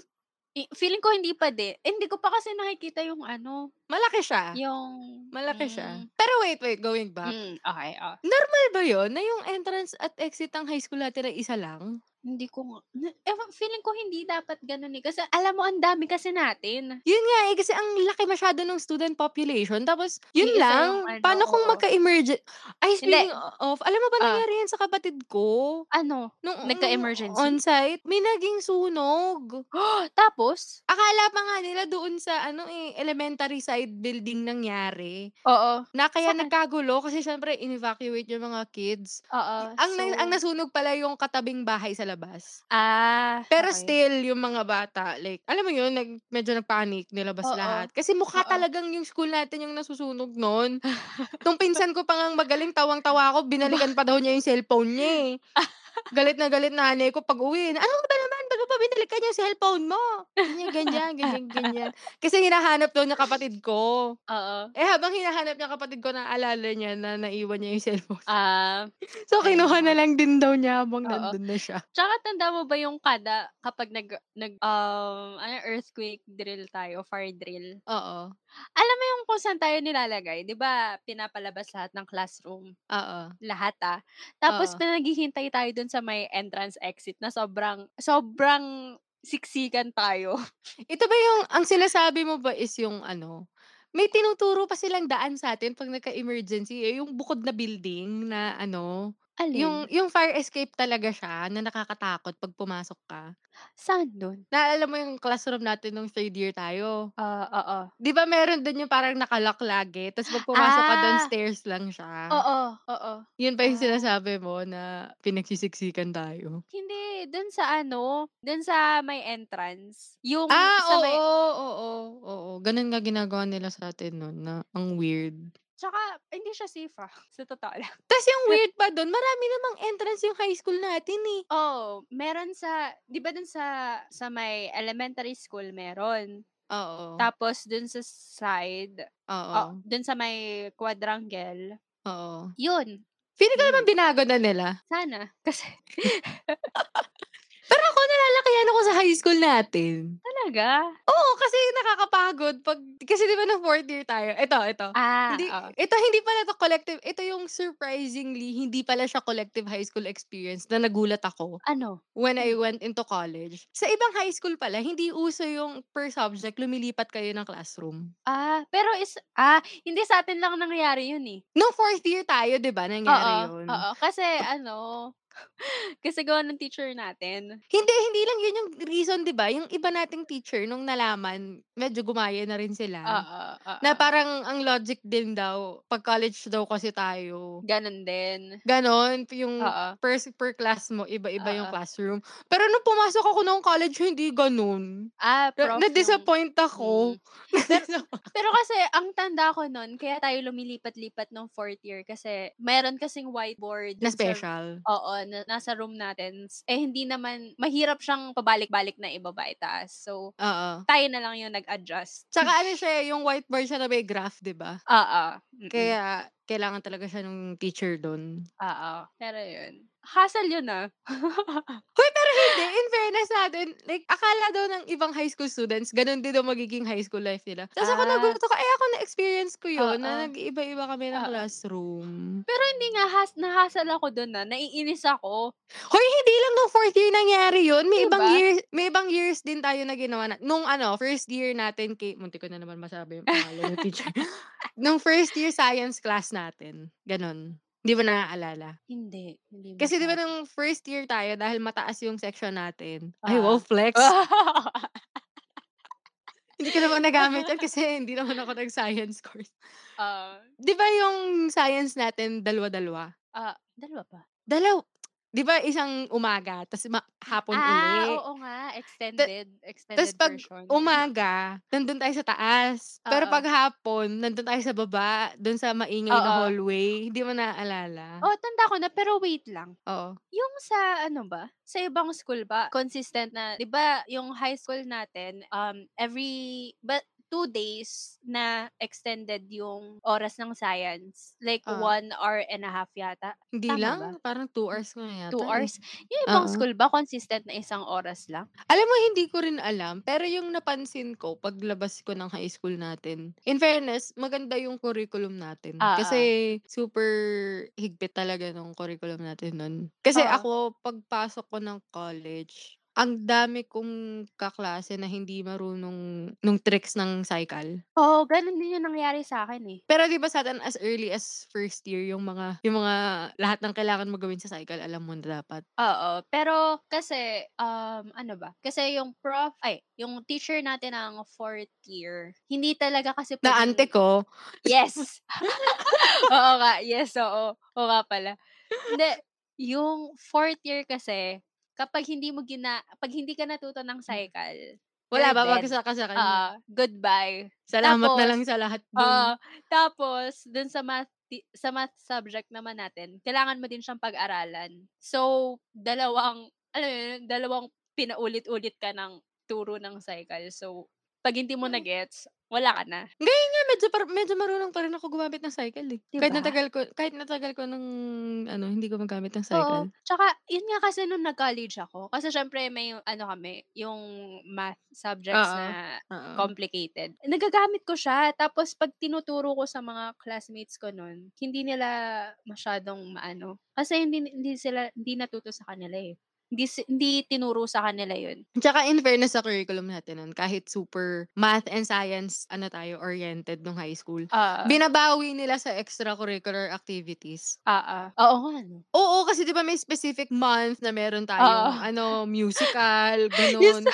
I feeling ko hindi pa din. Eh, hindi ko pa kasi nakikita yung ano, Malaki siya. yung Malaki siya. hmm. Pero wait, wait, going back. Hmm, okey, oh. Normal ba yun na yung entrance at exit ng high school natin ay isa lang? Hindi ko nga ewan feeling ko hindi dapat ganun, eh. Kasi alam mo ang dami kasi natin. Yun nga, eh, kasi ang laki masyado ng student population tapos yun Iisa lang, yung ano, paano kung oo. magka-emergen ay Hindi. speaking of, alam mo ba Ah. nangyari yan sa kapatid ko? Ano? Nung Nagka-emergency? on-site, may naging sunog. (gasps) Tapos? Akala pa nga nila doon sa ano, eh, elementary side building nangyari. Oo. Na kaya Saan? nagkagulo kasi siyempre in-evacuate yung mga kids. Oo, Ang na ang so nasunog pala yung katabing bahay sa labas. Ah, Pero okey. still yung mga bata like, alam mo yun, nag medyo nag-panic, nilabas Oo. lahat. Kasi mukha Oo. talagang yung school natin yung nasusunog nun. (laughs) Nung pinsan ko pa ngang magaling, tawang-tawa ako, binalikan pa daw niya yung cellphone niya, eh. (laughs) Galit na galit nanay ko pag-uwi, "Ano ba naman, mo pa binalikan yung cellphone mo?" Ganyan, ganyan, ganyan, ganyan. (laughs) Kasi hinahanap daw niya kapatid ko. Oo. Eh, habang hinahanap niya kapatid ko, naalala niya na naiwan niya yung cellphone. Ah, (laughs) So, ayun kinuha na lang din daw niya habang Oo. nandun na siya. Tsaka tanda mo ba yung kada kapag nag nag um, ano earthquake drill tayo, fire drill? Oo. Alam mo yung kung saan tayo nilalagay, 'di ba pinapalabas lahat ng classroom? Oo. Lahat, ah. Tapos Oo. pinaghihintay tayo dun sa may entrance exit na sobrang sobrang siksikan tayo. (laughs) Ito ba yung ang sinasabi mo ba is yung ano, may tinuturo pa silang daan sa'tin 'pag nagka-emergency, eh, yung bukod na building na ano, Alin? yung fire escape talaga siya na nakakatakot 'pag pumasok ka. Saan dun? Naalala mo yung classroom natin nung third year tayo? Ah, oo. 'Di ba meron dun yung parang naka-lock lagi ta's 'pag pumasok ka dun Ah. stairs lang siya? Oo, oo. Yun ba yung Ah. sinasabi mo na pinagsisiksikan tayo? Hindi, dun sa ano, dun sa may entrance. Yung Ah, sa may oo, oo, oo. Ganun nga ginagawa nila sa'tin nun na ang weird. Tsaka hindi siya safe, ah, (laughs) sa totoo lang. Tas yung weird pa dun, marami namang entrance yung high school natin, eh. Oo, meron sa 'di ba dun sa sa may elementary school meron? Oo. Tapos dun sa side, oh, Oo. dun sa may quadrangle, Oo. yun. Feeling ko naman binago na nila. Sana, kasi (laughs) (laughs) Pero ako nalalakihan ako sa high school natin. Talaga? Oo, kasi nakakapagod 'pag kasi 'di ba nung fourth year tayo ito, ito. Ah, Hindi oo. ito hindi pala 'to collective, ito yung surprisingly hindi pala siya collective high school experience na nagulat ako Ano? when I Hmm. went into college. Sa ibang high school pala, hindi uso yung per subject lumilipat kayo ng classroom. Ah, pero is ah, hindi sa'tin lang nangyari yun, eh. Nung fourth year tayo 'di ba nangyari Oo, yun? oo. Kasi ano, kasi gawa ng teacher natin. Hindi, hindi lang yun yung reason 'di ba, yung iba nating teacher nung nalaman, medyo gumaya na rin sila. Oo, Na oo. parang ang logic din daw, 'pag college daw kasi tayo Ganun din. Ganon, yung Oo. per per class mo iba-iba yung Oo. classroom. Pero nung pumasok ako ng college hindi ganun. Ah, Na prof yung na-disappoint ako. hmm. Pero (laughs) pero kasi ang tanda ko nun kaya tayo lumilipat-lipat nung fourth year kasi meron kasing whiteboard Na sa special. Na nasa room natin. Eh, hindi naman mahirap siyang pabalik-balik na ibaba, itaas. So, Oo. tayo na lang yung nag-adjust. Tsaka (laughs) ano siya, eh, yung whiteboard siya na may graph 'di ba? Oo, mm. Kaya kailangan talaga siya nung teacher dun. Oo, pero yun. Hassle yun ah. (laughs) Hoy, pero hindi. In fairness natin, like, akala daw ng ibang high school students, ganun din daw magiging high school life nila. Tapos ako Ah. nagulat ako, eh ako na-experience ko yun, na Oo. nag-iiba-iba kami ng Oo. classroom. Pero hindi nga has na-hassle ako dun ah, naiinis ako. Hoy, hindi lang nung fourth year nangyari yun. May Di ibang ba? years, may ibang years din tayo na ginawa na. Nung ano, first year natin kay, munti ko na naman masabi yung pangalan ng teacher. (laughs) nung first year science class natin. Ganon. Di ba naaalala? Hindi, hindi Kasi di ba nung first year tayo, dahil mataas yung section natin. Ay, wow, Ah. flex. (laughs) Hindi ko naman nagamit yan kasi hindi naman ako nag-science course. Ah, Di ba yung science natin, dalawa-dalawa? ah, dalawa pa? Dalaw. Di ba isang umaga, tapos ma- hapon Ah, uli. oo nga, extended, extended Tapos pag version. umaga, nandun tayo sa taas. Pero Oo. pag hapon, nandun tayo sa baba, dun sa maingay na Oo. hallway. Hindi mo naaalala? Oh, tanda ko na, pero wait lang. Oo. Yung sa ano ba, sa ibang school ba, consistent na, 'di ba, yung high school natin, um, every but two days na extended yung oras ng science. Like Ah. one hour and a half yata. Hindi Tama lang. ba? Parang two hours nga yata. Two eh. hours. Yung ibang Oo. school ba, consistent na isang oras lang? Alam mo, hindi ko rin alam. Pero yung napansin ko, paglabas ko ng high school natin, in fairness, maganda yung curriculum natin. Ah, Kasi super higpit talaga nung curriculum natin nun. Kasi Oo. ako, pagpasok ko ng college, ang dami kong kaklase na hindi marunong nung tricks ng cycle. Oo, ganun din yung nangyari sa akin eh. Pero 'di ba sa'tin as early as first year yung mga yung mga lahat ng kailangan mo gawin sa cycle alam mo na dapat. Oo, pero kasi, um, ano ba, kasi yung prof ay, yung teacher natin ng fourth year, hindi talaga kasi Na ante pwedeng ko, Yes! (laughs) (laughs) Oo nga, yes, oo. Oo nga pala. Hindi, yung fourth year kasi, kapag hindi mo gina pag hindi ka natuto ng cycle, wala you're dead. babagsak ka sa kanya. Oo, goodbye. Salamat na Tapos lang sa lahat dun. oo, tapos dun sa math sa math subject naman natin, kailangan mo din siyang pag-aralan. So, dalawang alam mo yun, dalawang pinaulit-ulit ka ng turo ng cycle. So, pag hindi mo Hmm. na-gets, wala ka na. Ngayon nga medyo par medyo marunong pa rin ako gumamit ng cycle, eh. 'Di Kahit natagal ko kahit natagal ko ng ano, hindi ko magamit ng Oo. cycle. Tsaka yun nga kasi nung nag-college ako, kasi siyempre may ano kami, yung math subjects Oo. na Oo. complicated. Nagagamit ko siya, tapos 'pag tinuturo ko sa mga classmates ko nun, hindi nila masyadong maano. Kasi hindi hindi sila hindi natuto sa kanila, eh. Hindi hindi tinuro sa kanila yun. Tsaka in fairness sa curriculum natin nun, kahit super math and science ano tayo, oriented nung high school, Oo. binabawi nila sa extracurricular activities. Oo. Oo nga 'no. Oo, kasi 'di ba may specific month na meron tayong ano, musical, (laughs) Yes, gano'n.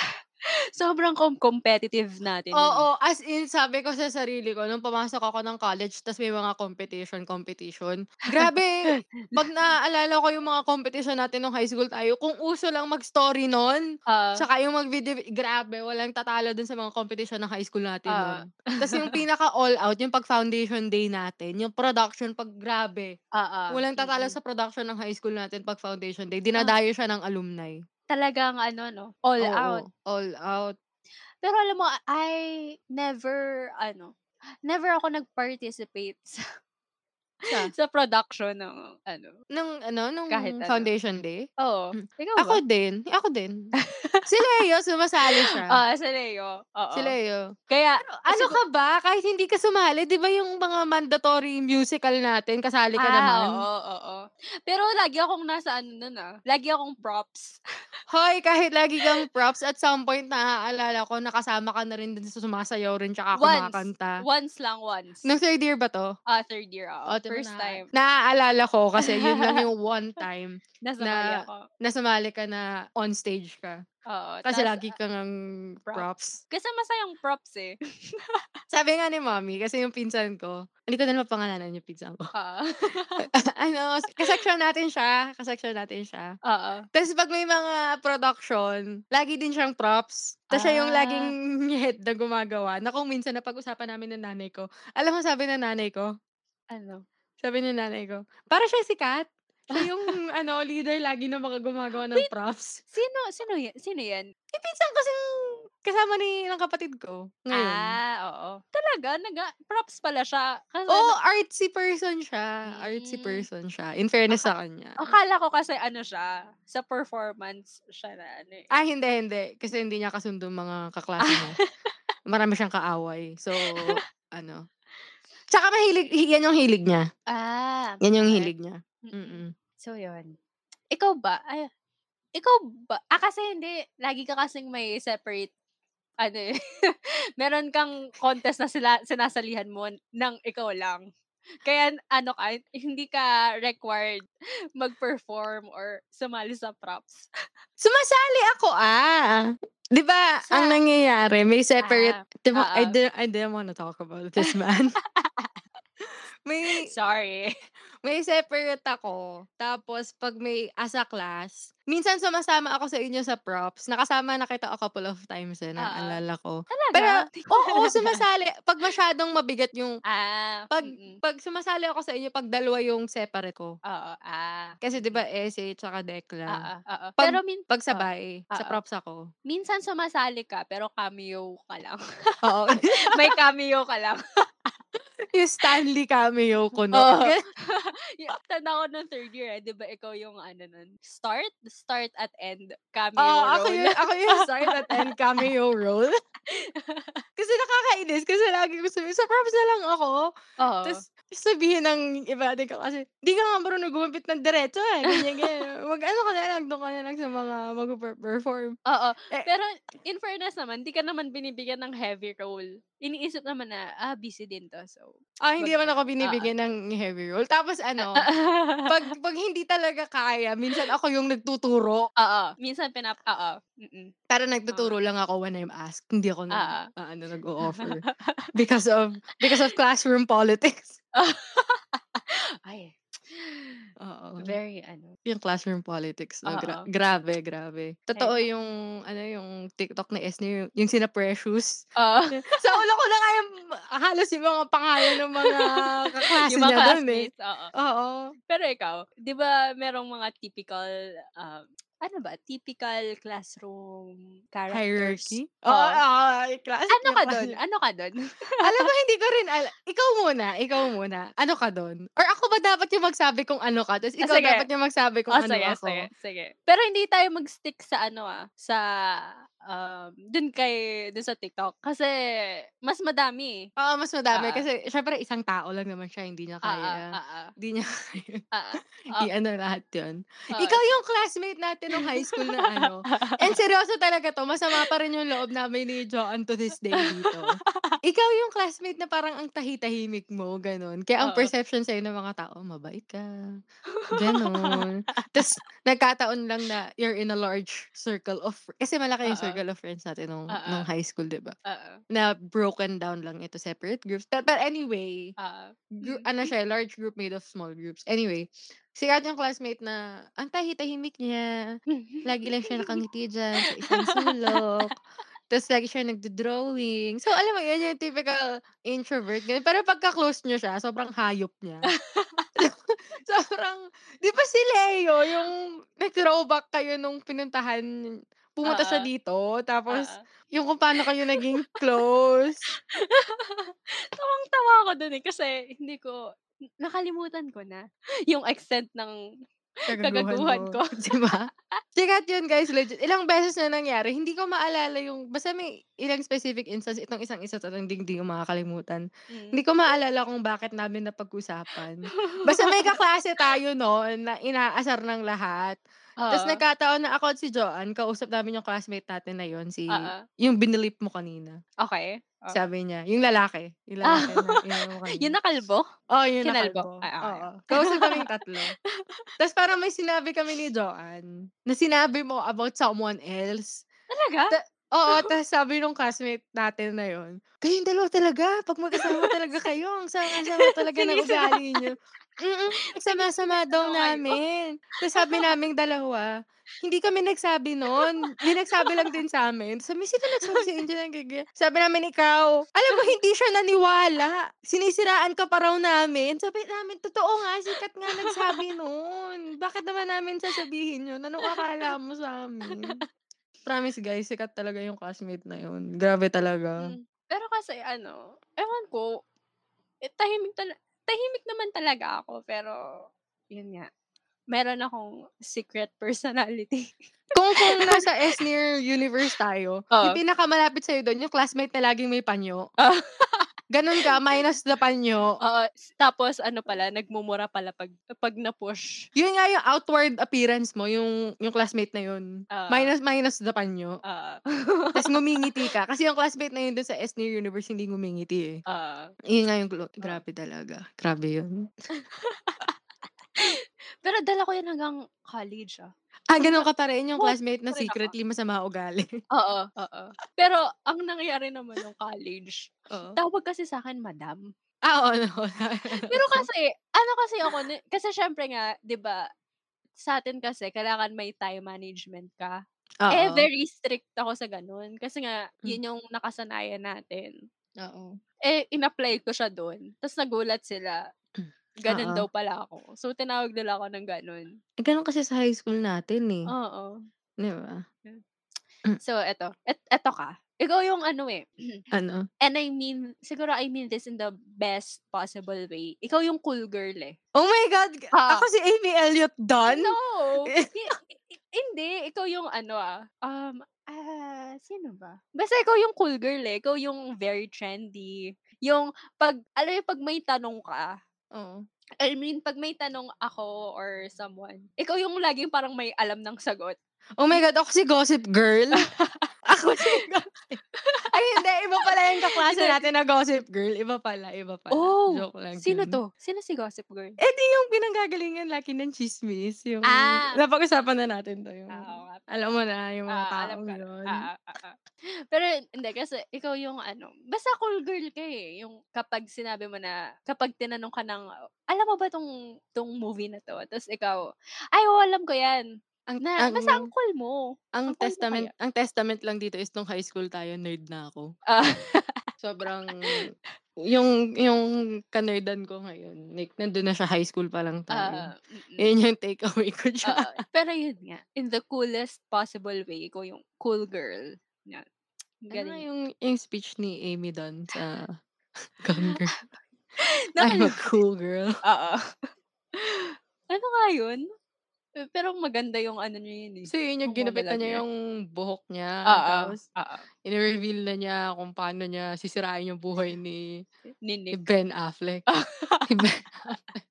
Sobrang com competitive natin. Oo, as in sabi ko sa sarili ko nung pumasok ako ng college ta's may mga competition, competition. Grabe, (laughs) 'pag naaalala ko yung mga competition natin nung high school tayo, kung uso lang mag-story nun, Oo. tsaka yung mag-video grabe walang tatalo dun sa mga competition ng high school natin Oo. nun. Tas yung pinaka all out, yung 'pag foundation day natin, yung production 'pag grabe. Oo, Walang tatalo mm. sa production ng high school natin 'pag foundation day, Ah. dinadayo siya ng alumni. Talagang ano 'no, all out. Oo, all out. Pero alam mo, I never ano, never ako nag-participate (laughs) sa Sa? sa production ng ano, Nung ano, nung kahit ano. foundation day? Oo, Hmm, ikaw ba? ako din, ako din. (laughs) Si Leo sumasali siya. Oo, si Leo, oo. Si Leo. Kaya Ano sigu ka ba? Kahit hindi ka sumali, 'di ba yung mga mandatory musical natin, kasali ka Ah, naman? oo, oo. Pero lagi akong nasa ano nun, ah, lagi akong props. (laughs) Hoy, kahit lagi kang props, at some point naaalala ko nakasama ka na rin dun sa sumasayaw rin tsaka Once, kumakanta. once lang, once. Nung third year ba 'to? Ah, third year, oo. Oh, First na time. naaalala ko kasi yun lang (laughs) yung one time Nasumali na ako. na sumali ka na on stage ka. Oo, Kasi tas lagi kang ngang props. props. Kasi masayang props, eh. (laughs) Sabi nga ni mommy, kasi yung pinsan ko, hindi ko na mapangalanan yung pinsan ko. Oo. (laughs) ano, ka-section natin siya, ka-section natin siya. Oo. Tapos 'pag may mga production, lagi din siyang props. Tapos siya yung Ah. laging head na gumagawa na kung minsan napag-usapan namin ng nanay ko. Alam mo sabi ng nanay ko? Ano? Sabi ng nanay ko, "Para siyang sikat." Siya yung (laughs) ano, leader lagi na mga gumagawa ng Wait, props. sino sino yan sino yan? Eh, pinsan kasing kasama ni ng kapatid ko ngayon. Ah, oo. Talaga? Naga props pala siya? Kasi Oo, na artsy person siya, artsy Hmm. person siya, in fairness sa kanya. akala ko kasi ano siya, sa performance siya na ano, eh. Ah, hindi, hindi. Kasi hindi niya kasundo mga kaklase niya. (laughs) Marami siyang kaaway. So, ano. Tsaka mahilig hi yan yung hilig niya. Ah, Yan yung okey. hilig niya. Mm. Mm. So, yun. Ikaw ba, ay ikaw ba ah, kasi hindi, lagi ka kasing may separate ano, eh, (laughs) meron kang contest na sila sinasalihan mo ng ikaw lang. Kaya ano ka, hindi ka required mag-perform or sumali sa props. Sumasali ako, ah. 'Di ba, ang Sa nangyayari may separate Ah, 'di ba I oo. di I didn't wanna talk about this man. (laughs) May Sorry. may separate ako. Tapos 'pag may as a class, minsan sumasama ako sa inyo sa props. Nakasama na kita a couple of times, eh, Oo. naalala ko. Talaga? Pero (laughs) oo, yan. sumasali 'pag masyadong mabigat yung Ah, 'pag mm. 'pag sumasali ako sa inyo 'pag dalawa yung separate ko. Oo, ah, Kasi 'di ba essay tsaka Oo, dekla. oo. 'Pag Pero min 'pag oo, sabay, sa oo. props ako. Minsan sumasali ka pero cameo ka lang. Oo. (laughs) May cameo ka lang. Yung Stanley cameo ko 'no. (laughs) Yung tanda ko nung 3rd year, eh, 'di ba ikaw yung ano nun, start? Start at end cameo ako role. yun ako yung (laughs) start at end (laughs) cameo role. Kasi nakakainis kasi lagi ko sabihin, "Sa props na lang ako." Oo. Tas sabihin ng iba din kaklase, "Di ka nga marunong gumupit ng diretso, eh." Ganyan, ganyan. Mag-ano ka na lang, dun ka na lang sa mga magpe-perform. Oo. Eh Pero in fairness naman, 'di ka naman binibigyan ng heavy role. Iniisip naman na, ah, busy din 'to, so Ah, hindi 'wag naman na. ako binibigyan ng heavy role. Tapos ano, 'pag (laughs) 'pag hindi talaga kaya, minsan ako yung nagtuturo. Oo, minsan pinap oo, mm. Pero Oo. nagtuturo lang ako when I'm asked. Hindi ako nag Oo. aano, nag-o-offer. (laughs) Because of because of classroom politics. (laughs) Ay. Oo. Very ano. Yung classroom politics 'no, gra Oo. grabe, grabe. Totoo yung ano, yung TikTok ni Esne, yung yung sina Precious. Oo. Sa ulo ko na nga yung halos yung mga pangalan ng mga (laughs) kaklase Yung mga niya dun, eh. classmates, oo. Oo. Pero ikaw, 'di ba merong mga typical, um, ano ba, typical classroom characters? Hierarchy? Oo, Oo. oo, yung class Ano ka dun? (laughs) Ano ka dun? Alam mo hindi ko rin ala (laughs) ikaw muna, ikaw muna. Ano ka dun? Or ako ba dapat yung magsabi kung ano ka, ta's Ah, ikaw sige. dapat yung magsabi kung Oh, ano sige, ako? sige, sige. Pero hindi tayo mag-stick sa ano, ah, sa, um, dun kay dun sa TikTok. Kasi mas madami, eh. Oo, mas madami Oo. kasi siyempre isang tao lang naman siya, hindi niya Oo, kaya oo. hindi niya kaya Oo. Oh. (laughs) i-ano lahat yun. Oo. Ikaw yung classmate natin nung high school na ano, and seryoso talaga 'to, masama pa rin yung loob namin ni Joanne to this day dito. Ikaw yung classmate na parang ang tahi-tahimik mo, gano'n. Kaya ang Oo. perception sa'yo ng mga tao, mabait ka, gano'n. Ta's nagkataon lang na you're in a large circle of kasi malaki yung Oo. circle of friends natin nung Oo. nung high school, 'di ba? Oo. Na broken down lang into separate groups. But but anyway, Oo. Mm. (laughs) ano siya, large group made of small groups. Anyway, sikat yung classmate na ang tahi-tahimik niya. Lagi lang siya nakangiti diyan sa isang sulok. Ta's lagi siya nagdo-drawing. So, alam mo yun, yung typical introvert, ganun. Pero pagka-close niyo siya, sobrang hayop niya. (laughs) (laughs) Sobrang 'di ba si Leo, yung nag-throwback kayo nung pinuntahan pumunta siya Oo. dito, tapos Oo. yung kung paano kayo naging close. (laughs) Tawang-tawa ako dun, eh, kasi hindi ko nakalimutan ko na yung extent ng kagaguhan ko. (laughs) 'di ba? Sikat yun guys, legit. Ilang beses na nangyari, hindi ko maalala yung basta may ilang specific instance, itong isang isa talagang hindi hindi ko makakalimutan. Mm. Hindi ko maalala kung bakit namin napag-usapan. Basta may kaklase tayo noon na inaasar ng lahat. Ta's Oo. nagkataon na ako at si Joanne, kausap namin yung classmate natin na yun, si Oo. yung binilip mo kanina. Okey. Oh. Sabi niya, yung lalaki, yung Ah. lalaki na (laughs) inano mo Yung nakalbo? Oo, yung Kinalbo? nakalbo. Ay, okey. Oo. Kausap kaming tatlo. Ta's parang may sinabi kami ni Joanne, na sinabi mo about someone else. Talaga? Ta oo, (laughs) ta's sabi nung classmate natin na yun, "Kayong dalawa talaga 'pag magkasama talaga kayo, ang sama-sama talaga ng ugali niyo." Mm, sama-sama daw namin. Ta's sabi (laughs) naming dalawa, hindi kami nagsabi nun. May nagsabi lang din sa'min. Sabi, "Sino nagsabi sa inyo ng ganyan?" Sabi namin, "Ikaw." Alam mo hindi siya naniwala. Sinisiraan ka pa raw namin. Sabi namin, "Totoo nga, sikat nga nagsabi (laughs) nun. Bakit naman namin sasabihin yun? Anong akala mo sa'min?" Promise guys, sikat talaga yung classmate na yun. Grabe talaga. Hmm, pero kasi ano, ewan ko, eh, tahimik tala tahimik naman talaga ako pero, yun nga, meron akong secret personality. (laughs) Kung kung nasa S-Near universe tayo, yung Oo. pinakamalapit sa'yo dun yung classmate na laging may panyo. Ah. (laughs) Ganun ka, minus the panyo. Oo, tapos ano pala, nagmumura pala 'pag 'pag na-push. Yun nga yung outward appearance mo, yung yung classmate na yun. Oo. Minus minus the panyo. Oo. Tas (laughs) ngumingiti ka. Kasi yung classmate na yun dun sa S-Near universe hindi ngumingiti, eh. Oo. Yun nga yung glo grabe talaga. Grabe yun. (laughs) Pero dala ko yan hanggang college, ah. Ah, ganun ka pa rin, yung classmate na ako. secretly masama ugali. Oo, oo. Pero ang nangyari naman nung (laughs) college, Oo. tawag kasi sa'kin madam. Ah, oo, no. (laughs) Pero kasi, ano kasi ako kasi siyempre nga, 'di ba, sa'tin kasi kailangan may time management ka. Eh, Oo. very strict ako sa gano'n. Kasi nga, Hmm. yun yung nakasanayan natin. Oo. Eh, in-apply ko siya dun, tas nagulat sila. Gano'n Oo. daw pala ako. So, tinawag nila ako ng gano'n. Eh, ganun kasi sa high school natin, eh. Oo. 'Di ba? Hmm. So, eto, et eto ka, ikaw yung ano, eh, (clears throat) Ano? and I mean, siguro I mean this in the best possible way. Ikaw yung cool girl, eh. Oh my God! Ah. Ako si Amy Elliott Dunn? No! (laughs) Hi hi hindi, ikaw yung ano, ah, um, ah, sino ba? Basta ikaw yung cool girl, eh. Ikaw yung very trendy. Yung 'pag alam mo yung 'pag may tanong ka, Oo. I mean 'pag may tanong ako or someone, ikaw yung laging parang may alam ng sagot. Oh my God, ako si Gossip Girl. (laughs) Ako Ay, (laughs) hindi. Iba pala yung kaklase natin na Gossip Girl. Iba pala, iba pala. Oh! Joke lang Sino yun. 'to? Sino si Gossip Girl? Eh, di yung pinanggagalingan lagi ng tsismis. Yung Ah. napag-usapan na natin 'to, yung Ah, alam mo na, yung mga Ah, taong ko na. yun. Oo, oo. Pero hindi, kasi ikaw yung ano, basta cool girl ka, eh. Yung kapag sinabi mo na kapag tinanong ka ng, "Alam mo ba 'tong 'tong movie na 'to?" Tas ikaw, "Ay, oo, alam ko 'yan." Ang Na basta ang ang cool mo. ang Ang cool mo testament kaya. ang testament lang dito is nung high school tayo, nerd na ako. Ah. Sobrang (laughs) yung yung ka-nerdan ko ngayon, like nandun na sa high school pa lang tayo. Ah, mm. Yun yung take away ko diyan. Oo. Pero yun nga, in the coolest possible way, ikaw yung cool girl. Yan. Ano mo. yung yung speech ni Amy dun (laughs) sa Gone Girl? (laughs) I'm a cool girl. Oo. Ano nga yun? Pero maganda yung ano niya yun, eh, Kasi yun yung monologue niya yung buhok niya, Oo, tapos oo. ine-reveal na niya kung paano niya sisirain yung buhay ni Ni ni. Ben Affleck. Ben (laughs) Affleck.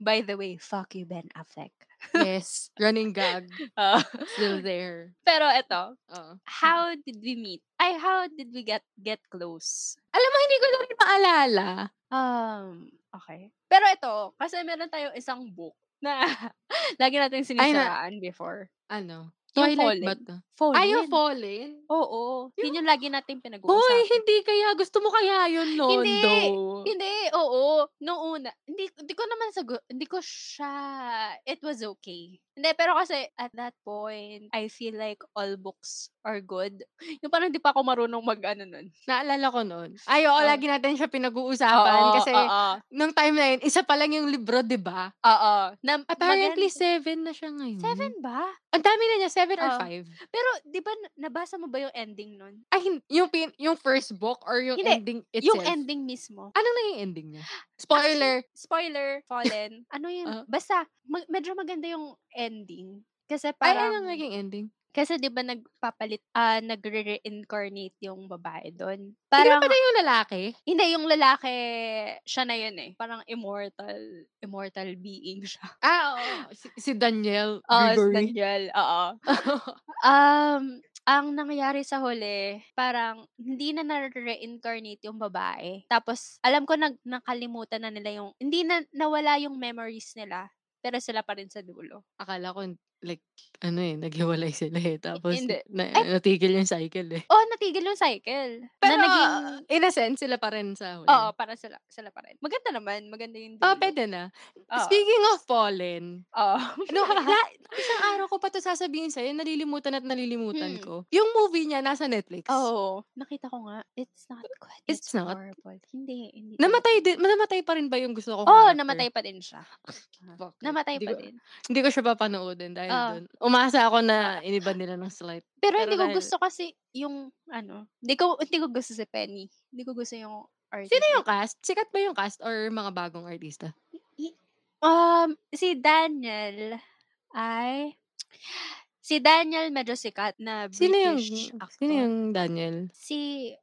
By the way, fuck you, Ben Affleck. Yes, running gag. Oo. (laughs) Still there. Pero eto, Oo. how did we meet? Ay, how did we get get close? Alam mo, hindi ko na rin maalala. Um, okay. Pero ito, kasi meron tayong isang book na (laughs) lagi nating Ay, na sinisiraan before. ano? Yung Twilight ba Fallen. 'to? Fallen. Ay, yung Fallen? Oo. Yung Yun yung lagi nating Hoy, pinag-uusapan. hindi kaya. Gusto mo kaya yun noon, Hindi. Hindi, oo. Nung una, hindi hindi ko naman sagu hindi ko siya it was okay. Hindi, pero kasi at that point, I feel like all books are good. Yung parang di pa ako marunong mag-ano nun. Naalala ko noon. Ay, oo, Oh. lagi natin siya pinag-uusapan Oo, kasi oo. nung time na yun, isa pa lang yung libro, 'di ba? Oo. Na Apparently, maganda 7 na siya ngayon. 7 ba? Ang dami na niya, 7 or Oo. 5. Pero 'di ba na nabasa mo ba yung ending nun? Ay, yung pin yung first book or yung Hindi, ending yung itself? ending mismo. Anong naging ending niya? Actually, Spoiler. spoiler, Fallen. Ano yun, (laughs) Oo. basta mag medyo maganda yung ending. Kasi Ay, parang anong naging ending? kasi 'di ba nagpapalit ah, nagre-reincarnate yung babae. Hindi ba Parang pala yung lalaki? hindi, yung lalaki, siya na yun, eh. Parang immortal immortal being (laughs) siya. Ah, oo. Si, si Daniel Oo, si Gregory. Daniel, oo. (laughs) Um, ang nangyari sa huli, parang hindi na nare-reincarnate yung babae. Tapos alam ko nag nakalimutan na nila yung hindi na nawala yung memories nila, pero sila pa rin sa dulo. Akala ko like ano eh, naghiwalay (laughs) sila eh. Tapos hindi. na, Ay natigil yung cycle eh. Oo, natigil yung cycle. Pero Pero, naging in a sense, sila pa rin sa huli. Oo, para sila sila pa rin. Maganda naman, maganda yung Oh, dulo. puwede na. Oo. Speaking of Fallen, Oo. no, (laughs) la isang araw ko pa 'to sasabihin sa'yo, nalilimutan at nalilimutan Hmm. ko. Yung movie niya nasa Netflix. Oo, nakita ko nga. It's not good. It's It's, not? horrible. Hindi, hindi. Namatay din namatay pa rin ba yung gusto kong Oo, character? namatay pa din siya. (laughs) Namatay pa ko din. hindi ko siya papanoodin dahil Oo. dun. Umasa ako na Ah. iniban nila ng slight. Pero Pero hindi ko dahil gusto kasi yung ano, hindi ko hindi ko gusto si Penny. Hindi ko gusto yung artist Sino yung cast? Sikat ba yung cast or mga bagong artista? Um, si Daniel ay si Daniel medyo sikat na Sino yung British sino actor. yung Daniel? Si,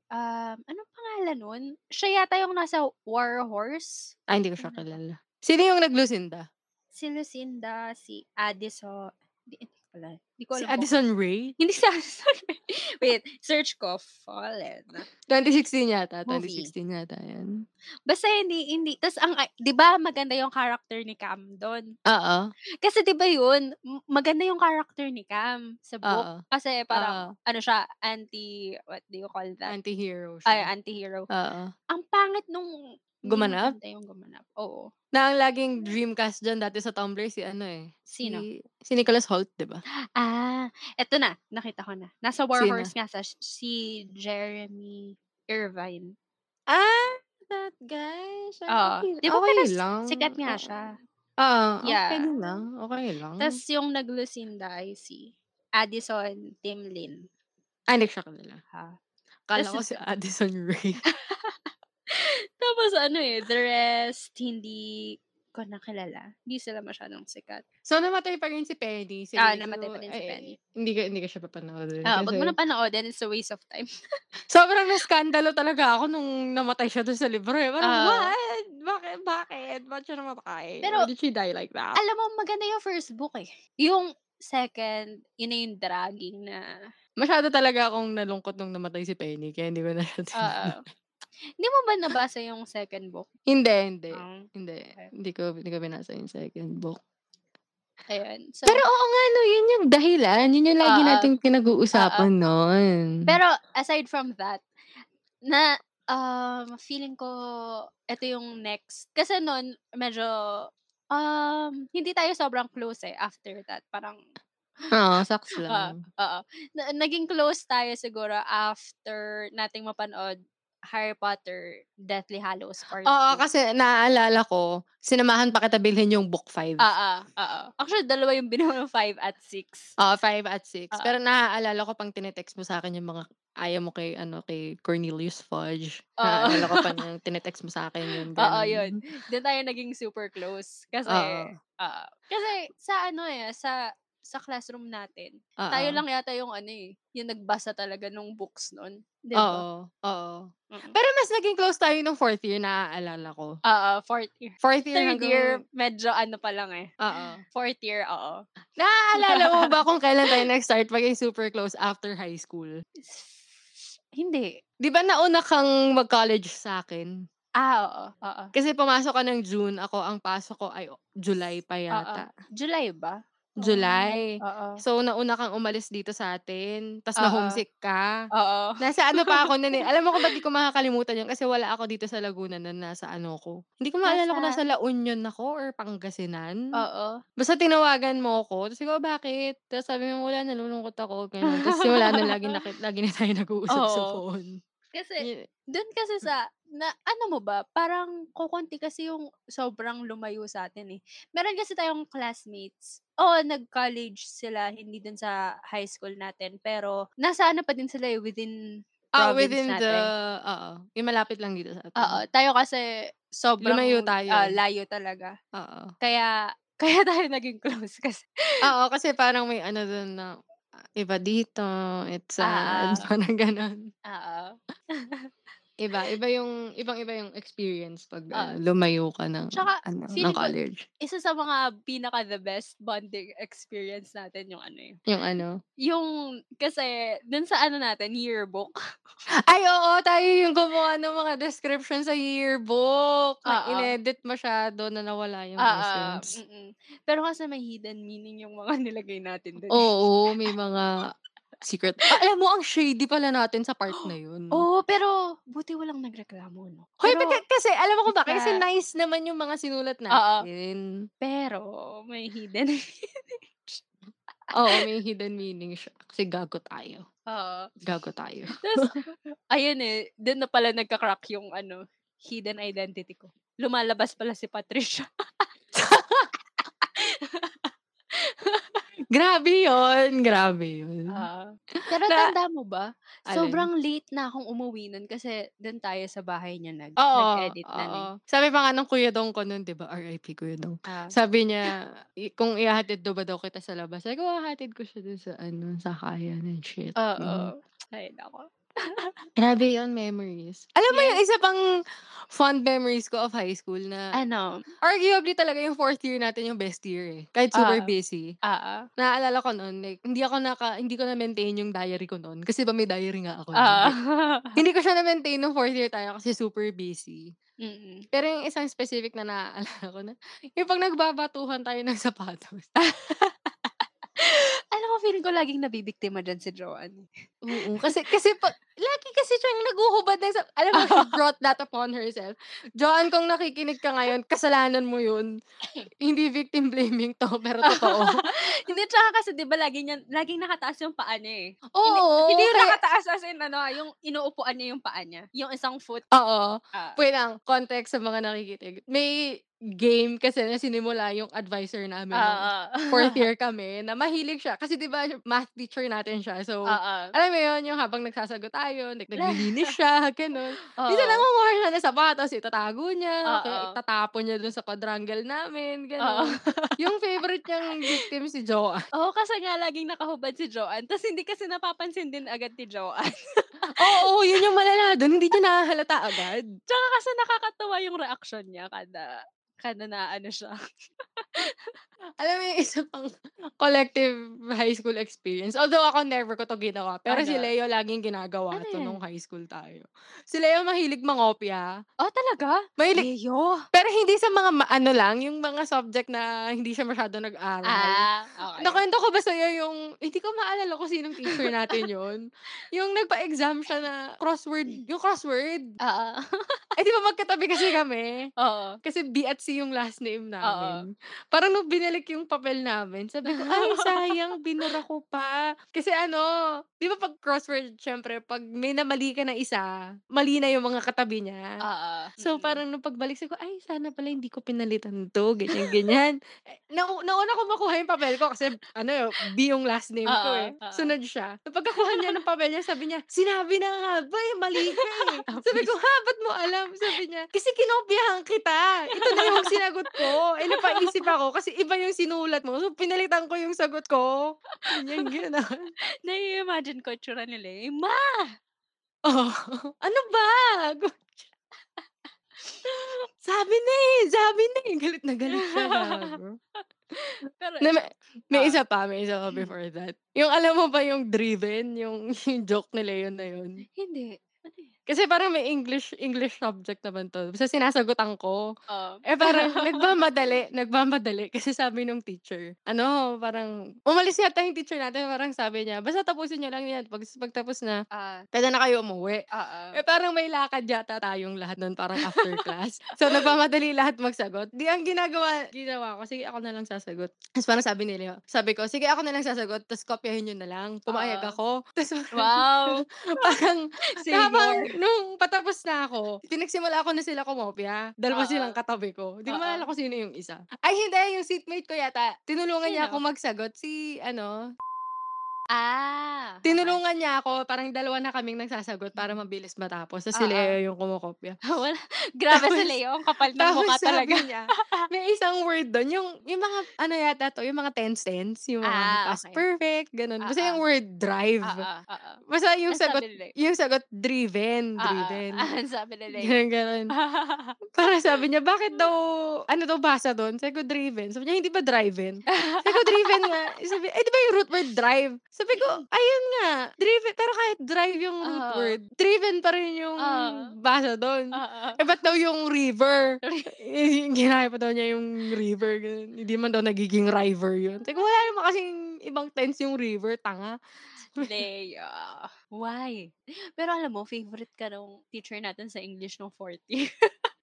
um, anong pangalan nun? Siya yata yung nasa War Horse. Ah, hindi ko siya ba? kilala. Sino yung nag-Lucinda? Si Lucinda, si Addison, hindi pala. Hindi ko Si alam kung Addison Rae? (laughs) hindi si Addison Rae. Wait, search ko. Fallen. 2016 yata, Movie. 2016 yata yan. Basta hindi, hindi. Tapos ang, ay- di ba maganda yung character ni Cam doon? Oo. Kasi di ba yun, maganda yung character ni Cam sa book. Oo. Kasi parang, ano siya, anti, what do you call that? Anti-hero Ay, siya. anti-hero. Oo. Ang pangit nung, Gumanap? maganda yung gumanap. Oo. Na ang laging dreamcast dyan dati sa Tumblr si ano eh. Sino? Si, si Nicholas Holt, di ba? Ah, eto na, nakita ko na. Nasa War Sino? Horse nga sa, si Jeremy Irvine. Ah, that guy. Siya, Oo. okay, Di ba okay pero lang. sikat nga Oo. siya. Oo, okay Yeah. din lang. Okay lang. Tapos yung nag-Lucinda ay si Addison Timlin. Ah, hindi siya kilala. Ha? Kala ko si Addison Rae. (laughs) Tapos ano eh, the rest, hindi ko nakilala. Hindi sila masyadong sikat. so, namatay pa rin si Penny. Sige, Ah, namatay so, pa din si ay, Penny. Hindi ko, hindi ko siya papanoodin. Ah, wag mo na panoodin, it's a waste of time. (laughs) sobrang naskandalo talaga ako nung namatay siya doon sa libro eh. Parang, Ah. what? Bakit? Bakit? Ba't siya namatay? Pero, Why did she die like that? Alam mo, maganda yung first book eh. Yung second, yun na yung dragging na, Masyado talaga akong nalungkot nung namatay si Penny, kaya hindi ko na siya oo. Hindi mo ba nabasa yung second book? hindi, hindi. Um, Hindi. okay. Hindi ko, hindi ko binasa yung second book. Ayun. So, Pero oo nga, no, yun yung dahilan. Yun yung lagi nating pinag-uusapan nun. pero aside from that, na um, feeling ko ito yung next. Kasi noon, medyo um, hindi tayo sobrang close eh after that. Parang Oo, (laughs) Oo, lang. oo. Na naging close tayo siguro after nating mapanood Harry Potter Deathly Hallows Part Oo, 2. kasi naaalala ko, sinamahan pa kita bilhin yung book 5. Oo, oo. Actually, dalawa yung binuha ng 5 at 6. Oo, 5 at 6. Oo. Pero naaalala ko pang tinetext mo sa akin yung mga ayaw mo kay ano kay Cornelius Fudge. Oo. Naaalala ko pa (laughs) yung tinetext mo sa akin yun. Oo, ganun. yun. Doon tayo naging super close. Kasi, Oo. oo. Kasi sa ano eh, sa sa classroom natin, tayo Oo. lang yata yung ano eh, yung nagbasa talaga nung books noon. Di ba? Oo. Oo. Mm. Pero mas naging close tayo nung fourth year, naaalala ko. Oo, fourth year. Fourth year Third hanggang... year, medyo ano pa lang eh. Oo. Fourth year, oo. Naaalala mo ba kung (laughs) kailan tayo nag-start maging super close after high school? Hindi. Di ba nauna kang mag-college sa akin? Ah, oo. Oo. Kasi pumasok ka ng June, ako ang pasok ko ay July pa Oo. yata. July ba? July. Oo. So, nauna kang umalis dito sa atin. Tapos Oo. na-homesick ka. Oo. Nasa ano pa ako nun eh. Alam mo kung ba't di ko makakalimutan yun? Kasi wala ako dito sa Laguna nun. Nasa ano ko. Hindi ko maalala kung nasa Nasa- La Union ako or Pangasinan. Oo. Basta tinawagan mo ako. Tapos ikaw, bakit? Tapos sabi mo, wala, nalulungkot ako. Ganun. Tapos simula na lagi, na, lagi na tayo nag-uusap sa Oo. phone. Kasi, Y- dun kasi sa, na, ano mo ba, parang kukunti kasi yung sobrang lumayo sa atin eh. Meron kasi tayong classmates. Oo, nag-college sila, hindi dun sa high school natin. Pero, nasa ano pa din sila eh, within Ah, province within the, natin. oo. Yung malapit lang dito sa atin. Oo, tayo kasi sobrang Lumayo tayo ah, eh. layo talaga. Oo. Kaya, (laughs) kaya tayo naging close kasi. Oo, kasi parang may ano dun na, ah, iba dito, it's sad, Ah, (laughs) parang ganon. Oo. (laughs) Iba, iba (laughs) yung, ibang-iba yung experience pag ano, lumayo ka ng, Tsaka, ano, ng feeling ko, college. isa sa mga pinaka the best bonding experience natin yung ano eh. Yung ano. Yung, kasi, dun sa ano natin, yearbook. (laughs) Ay, oo, tayo yung gumawa ng mga description sa yearbook. Na Oo. inedit masyado na nawala yung Oo. essence. mm Pero kasi may hidden meaning yung mga (laughs) nilagay natin dun. eh. Oo, may mga secret. Ah, alam mo, ang shady pala natin sa part na (gasps) yun. Oo, pero buti walang nagreklamo, no? Hoy, Pero, baga- kasi alam mo kung bakit? Kasi nice naman yung mga sinulat natin. pero may hidden. (laughs) Oo, may hidden meaning siya. Kasi gago tayo. Oo. Gago tayo. Tapos, (laughs) ayun eh, doon na pala nagka-crack yung ano, hidden identity ko. Lumalabas pala si Patricia. (laughs) Grabe yun. Grabe yun. Ah. Pero Na- tanda mo ba? Alin? Sobrang late na akong umuwi nun kasi doon tayo sa bahay niya nag, Oo. nag-edit na eh. oo. Sabi pa nga ng Kuya Dong ko nun, di ba? R.I.P. Kuya Dong. Ah. Sabi niya, kung ihahatid do ba daw kita sa labas? Sabi ko, hahatid ko siya dun sa, ano, sa kaya and shit. Oo. Ay, nako. Grabe yun, memories. Alam mo Yes. yung isa pang fond memories ko of high school na Ano? arguably talaga yung fourth year natin yung best year eh. Kahit super Ah. busy. Ah. Naaalala ko noon, like, hindi ako naka, hindi ko na-maintain yung diary ko noon. Kasi ba may diary nga ako. Ah. (laughs) Hindi ko siya na-maintain nung fourth year tayo kasi super busy. Mm-mm. Pero yung isang specific na naaalala ko na, yung pag nagbabatuhan tayo ng sapatos. (laughs) Feeling ko laging nabibiktima dyan si Joanne. Oo. Kasi, kasi pa, lagi kasi siyang naguhubad ng, sa- alam mo, she brought that upon herself. Joan, kung nakikinig ka ngayon, kasalanan mo yun. Hindi victim blaming to, pero totoo. (laughs) hindi, tsaka kasi di ba lagi niya, laging nakataas yung paa niya eh. Oo. hindi yung kaya- nakataas as in ano, ah, yung inuupuan niya yung paa niya. Yung isang foot. Oo. ah, Wait lang, context sa mga nakikinig. May game kasi na sinimula yung advisor namin. ah, ah. fourth year (laughs) kami, na mahilig siya. Kasi di ba math teacher natin siya. So, Ah, ah. alam mo yun, yung habang nagsasagot tayo, nag (laughs) naglilinis siya, ganun. Minsan Oo. nangunguha siya ng sapatos, itatago niya, Oo. kaya itatapon niya dun sa quadrangle namin, ganun. (laughs) yung favorite niyang victim si Joanne. Oo, kasi nga laging nakahubad si Joanne. Tapos hindi kasi napapansin din agad ni Joanne. (laughs) Oo, yun yung malala dun. Hindi niya nahahalata agad. Tsaka kasi nakakatawa yung reaction niya kada kada na ano siya. (laughs) Alam mo yung isa pang collective high school experience. Although ako never ko to ginawa. Pero si Ano? Leo laging ginagawa Ano to yan? nung high school tayo. Si Leo mahilig mangopya. Oh, talaga? Mahilig, Leo. pero hindi sa mga ma- ano lang, yung mga subject na hindi siya masyado nag-aral. Ah, okay. Nakwento ko ba sa'yo yung, hindi ko maalala kung sinong teacher natin yun. (laughs) yung nagpa-exam siya na crossword, yung crossword. Ah, Eh di ba magkatabi kasi kami? (laughs) Oo. Kasi B at C yung last name namin. Parang nung binalik yung papel namin, sabi ko, ay (laughs) sayang, binura ko pa. Kasi ano, di ba pag crossword, syempre, pag may namali ka na isa, mali na yung mga katabi niya. Oo. So Mm. parang nung pagbalik ko, ay sana pala hindi ko pinalitan to, ganyan, ganyan. Eh, nau- nauna ko makuha yung papel ko kasi ano, B yung last name ko Oo, eh. oo. Sunod siya. So pagkakuha niya ng papel niya, sabi niya, sinabi na nga ba eh, mali ka eh. (laughs) sabi ko, ha, ba't mo alam? Sabi niya, kasi kinopyahan kita. Ito na yung sinagot ko. Eh, napaisip ako kasi iba yung sinulat mo. So pinalitan ko yung sagot ko. Ganyan, gano'n. (laughs) Nai-imagine ko itsura nila eh. Ma! Oh, ano ba? (laughs) sabi na eh, sabi na eh. Galit na galit siya. (laughs) Pero, Na, may, may Ah. isa pa, may isa pa before that. Yung alam mo ba yung driven, yung, yung joke nila yun na yun. hindi. Kasi parang may English English subject naman to. Basta sinasagutan ko. Oo. Eh parang nagmamadali, nagmamadali. (laughs) Kasi sabi nung teacher, ano, parang, umalis yata yung teacher natin, parang sabi niya, basta tapusin niyo lang yan. Pag, pagtapos na, Ah, pwede na kayo umuwi. oo. Eh parang may lakad yata tayong lahat nun, parang after (laughs) class. So nagmamadali lahat magsagot. Di ang ginagawa, ginawa ko, sige ako na lang sasagot. Tapos parang sabi nila, sabi ko, sige ako na lang sasagot, tapos kopyahin nyo na lang. Pumayag Oo. ako. Tapos Wow. (laughs) parang, habang Savior. Nung patapos na ako, pinagsimula ko na sila kumopya. Dalawa Oo. silang katabi ko. Hindi ko maalala kung sino yung isa. Ay, hindi. Yung seatmate ko yata. Tinulungan niya Sino? ako magsagot. Si, ano, Ah. okay. tinulungan niya ako. Parang dalawa na kaming nagsasagot para mabilis matapos. Tapos si Oo. Leo yung kumokopya. (laughs) Wala. Grabe si Tapos- Leo. Ang kapal ng mukha talaga. niya, may isang word doon. Yung, yung mga, ano yata to, yung mga tense tense. Yung mga Ah, past okay. perfect, ganun. Basta Ah, yung word drive. Oo. Oo. Basta yung Ang sagot, yung sagot driven. Oo. Driven. (laughs) Ang sabi ni Leo. Ganun, ganun. Para sabi niya, bakit daw, ano daw basa doon? Sabi ko, driven. Sabi niya, hindi ba driven? Sabi ko, driven nga. Sabi, eh, di ba yung root word drive? Sabi ko, ayun nga, driven. Pero kahit drive yung root Oo. word, driven pa rin yung Oo. basa doon. Oo. Eh, ba't daw yung river? (laughs) Eh, Ginaya pa daw niya yung river. ganun. Hindi man daw nagiging river yun. Sabi ko, wala naman kasing ibang tense yung river, tanga. Leia. Why? Pero alam mo, favorite ka nung teacher natin sa English nung fourth year.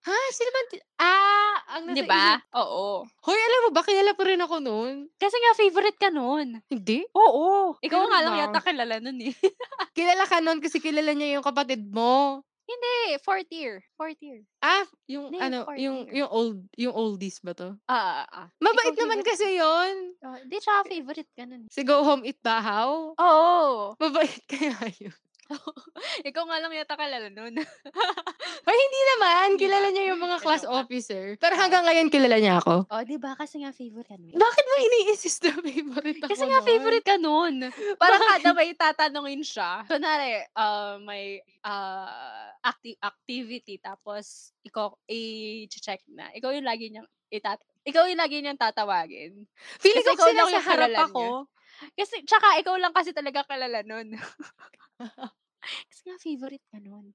Ha? Sino ba? Ah, ang nasa Di ba? isip. Oo. Hoy, alam mo ba, kilala pa rin ako noon. Kasi nga favorite ka nun. Hindi? Oo. Ikaw Ganun nga lang yata kilala nun eh. (laughs) Kilala ka noon kasi kilala niya yung kapatid mo. Hindi, fourth year. Fourth year. Ah, yung Hindi, ano, yung year. yung old, yung oldies ba to? Ah, ah, ah. Mabait Ikaw naman favorite- kasi yon. Oh, Hindi, tsaka favorite ka nun. Si Go Home Eat Bahaw. Oo. Mabait (laughs) kaya yun. (laughs) Ikaw nga lang yata kilala nun. Ay, hindi naman. Hindi Kilala niya yung mga class officer. Pero hanggang ngayon, kilala niya ako. oh, di ba? Kasi nga favorite ka nun. Bakit mo ini-insist na favorite ako Kasi nga nun? favorite ka nun. Parang Bakit? kada may tatanungin siya. Kunwari, uh, may uh, acti- activity tapos ikaw i-check na. Ikaw yung lagi niyang itat ikaw yung lagi niyang tatawagin. Feeling ko ikaw sila sa harap ako. Kasi, tsaka ikaw lang kasi talaga kilala nun. (laughs) kasi nga favorite ka nun.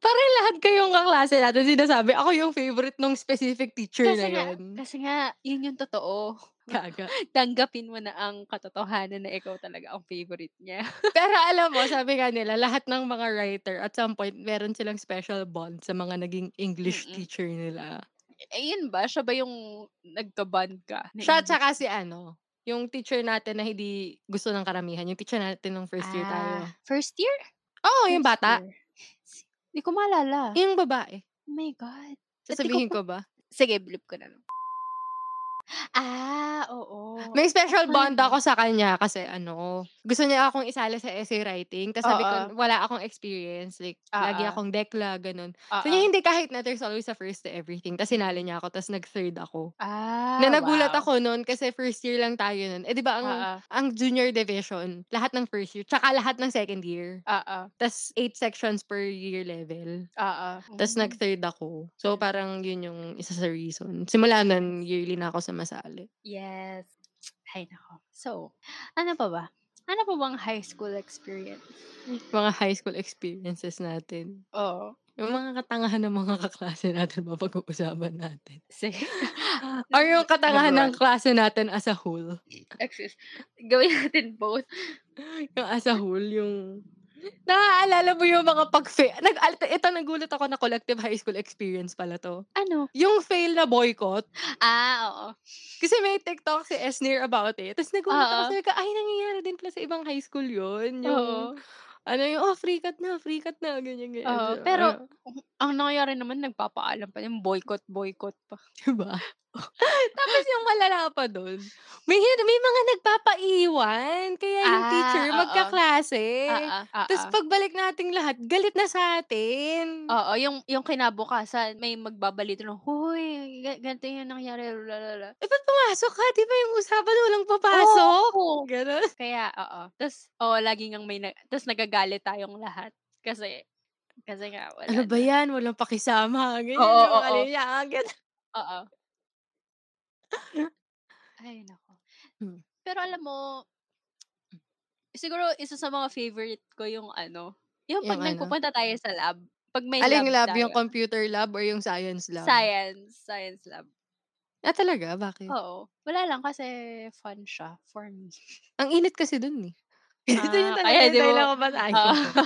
Parang lahat kayong kaklase natin sinasabi, ako yung favorite nung specific teacher na Kasi nga, yan. kasi nga, yun yung totoo. Gaga. (laughs) Tanggapin mo na ang katotohanan na ikaw talaga ang favorite niya. (laughs) Pero alam mo, sabi nga nila, lahat ng mga writer, at some point, meron silang special bond sa mga naging English Mm-mm. teacher nila. Eh, yun ba? Siya ba yung nagka-bond ka? na Siya English? tsaka si ano, yung teacher natin na hindi gusto ng karamihan, yung teacher natin nung first year tayo. Ah, First year? Oo, yung First bata. year. Hindi ko maalala. Yung babae. Oh my God. Ko Sasabihin pa- ko ba? Sige, blip ko na lang. Ah, oo. May special bond ako sa kanya kasi ano, gusto niya akong isali sa essay writing. Tapos sabi ko, wala akong experience. Like, lagi Oo. akong dekla, ganun. Oo. So, niya hindi kahit na there's always a first to everything. Tapos sinali niya ako, tapos nag-third ako. Ah, na nagulat wow. ako noon kasi first year lang tayo noon. Eh, di ba ang, Oo. ang junior division, lahat ng first year, tsaka lahat ng second year. Oo. Tapos eight sections per year level. Oo. Tapos Mm. nag-third ako. So, parang yun yung isa sa reason. Simula nun, yearly na ako sa masali. Yes. Ay, nako. So, ano pa ba? Ano pa bang high school experience? Mga high school experiences natin. Oo. Yung mga katangahan ng mga kaklase natin, mapag-uusapan natin. Sige. (laughs) Or yung katangahan ng klase natin as a whole. Excuse. Gawin natin both. Yung as a whole, yung... Naaalala mo yung mga pag-fail. Nag, ito, nagulat ako na collective high school experience pala to. Ano? Yung fail na boycott. Ah, oo. Kasi may TikTok si Esnir about it. Tapos nagulat ako. Oo. Sabi ko, ay, nangyayari din pala sa ibang high school yun. Yung, Oo. ano yung, oh, free cut na, free cut na, ganyan, ganyan. Oo, pero ano, ang nangyayari naman nagpapaalam pa yung boycott boycott pa. (laughs) diba? (laughs) Tapos yung malala pa doon, may, may mga nagpapaiwan. Kaya yung Ah, teacher, oo. magkaklase. Ah, ah, Tapos ah. pagbalik nating lahat, galit na sa atin. Oo, yung yung kinabukasan may magbabalito ng, "Hoy, ga- ganito yung nangyari." Lalala. Eh, ba't pumasok ka? Di ba yung usapan walang papasok? Oo. Ganon. Kaya oo. Tapos oo, lagi ngang may nag tapos nagagalit tayong lahat kasi kasi nga wala Ano ba na. yan? Walang pakisama. Ganyan Oo, yung oo. kalinyagan. Oo. (laughs) Ay nako. Hmm. Pero alam mo siguro isa sa mga favorite ko yung ano, yung pag Yung ano? nagpupunta tayo sa lab. Pag may Aling lab lab? Yung tayo. computer lab or yung science lab? Science, science lab. Ah, talaga? Bakit? Oo. Wala lang kasi fun siya for me. Ang init kasi dun eh. (laughs) Ito yung Ah, talaga yung di mo dahilan kung ba't ayaw Oo. ko.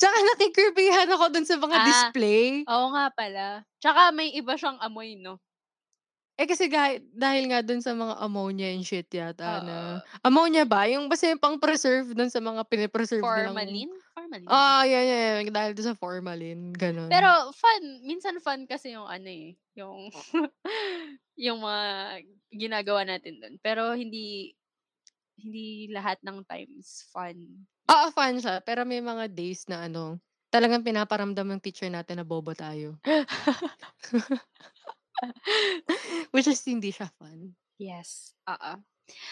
Tsaka nakikirpihan ako dun sa mga Ah. display. Oo nga pala. Tsaka may iba siyang amoy, no? Eh kasi dahil, dahil nga dun sa mga ammonia and shit yata na. Oo. Ammonia ba? Yung basta yung pang-preserve dun sa mga pinipreserve nilang... Formalin? Formalin. Ah, yan, yan, yan. Dahil dun sa formalin. Ganon. Pero fun, minsan fun kasi yung ano eh, yung (laughs) yung mga ginagawa natin doon. Pero hindi hindi lahat ng times fun. Oo, fun siya. Pero may mga days na ano, talagang pinaparamdam ng teacher natin na bobo tayo. (laughs) (laughs) (laughs) Which is hindi siya fun. Yes. Oo.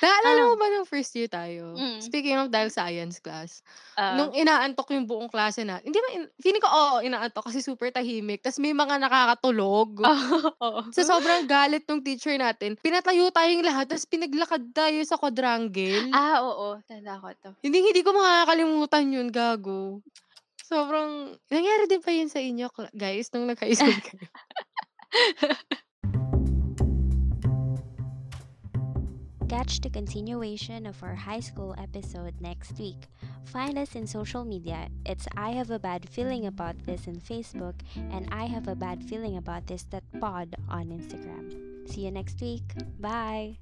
Naalala Ah. mo ba nung first year tayo? Mm. Speaking of dahil science class, Ah, nung inaantok yung buong klase na, hindi ba, in- feeling ko, oo, inaantok kasi super tahimik. Tapos may mga nakakatulog. (laughs) oo. Sa sobrang galit ng teacher natin, pinatayo tayong lahat, tapos pinaglakad tayo sa quadrangle. Ah, oo. Tanda ko to. Hindi, hindi ko makakalimutan yun, gago. Sobrang, nangyari din pa yun sa inyo, guys, nung nag-high school (laughs) kayo. Catch the continuation of our high school episode next week. Find us in social media. It's I Have a Bad Feeling About This in Facebook and I Have a Bad Feeling About This that pod on Instagram. See you next week. Bye.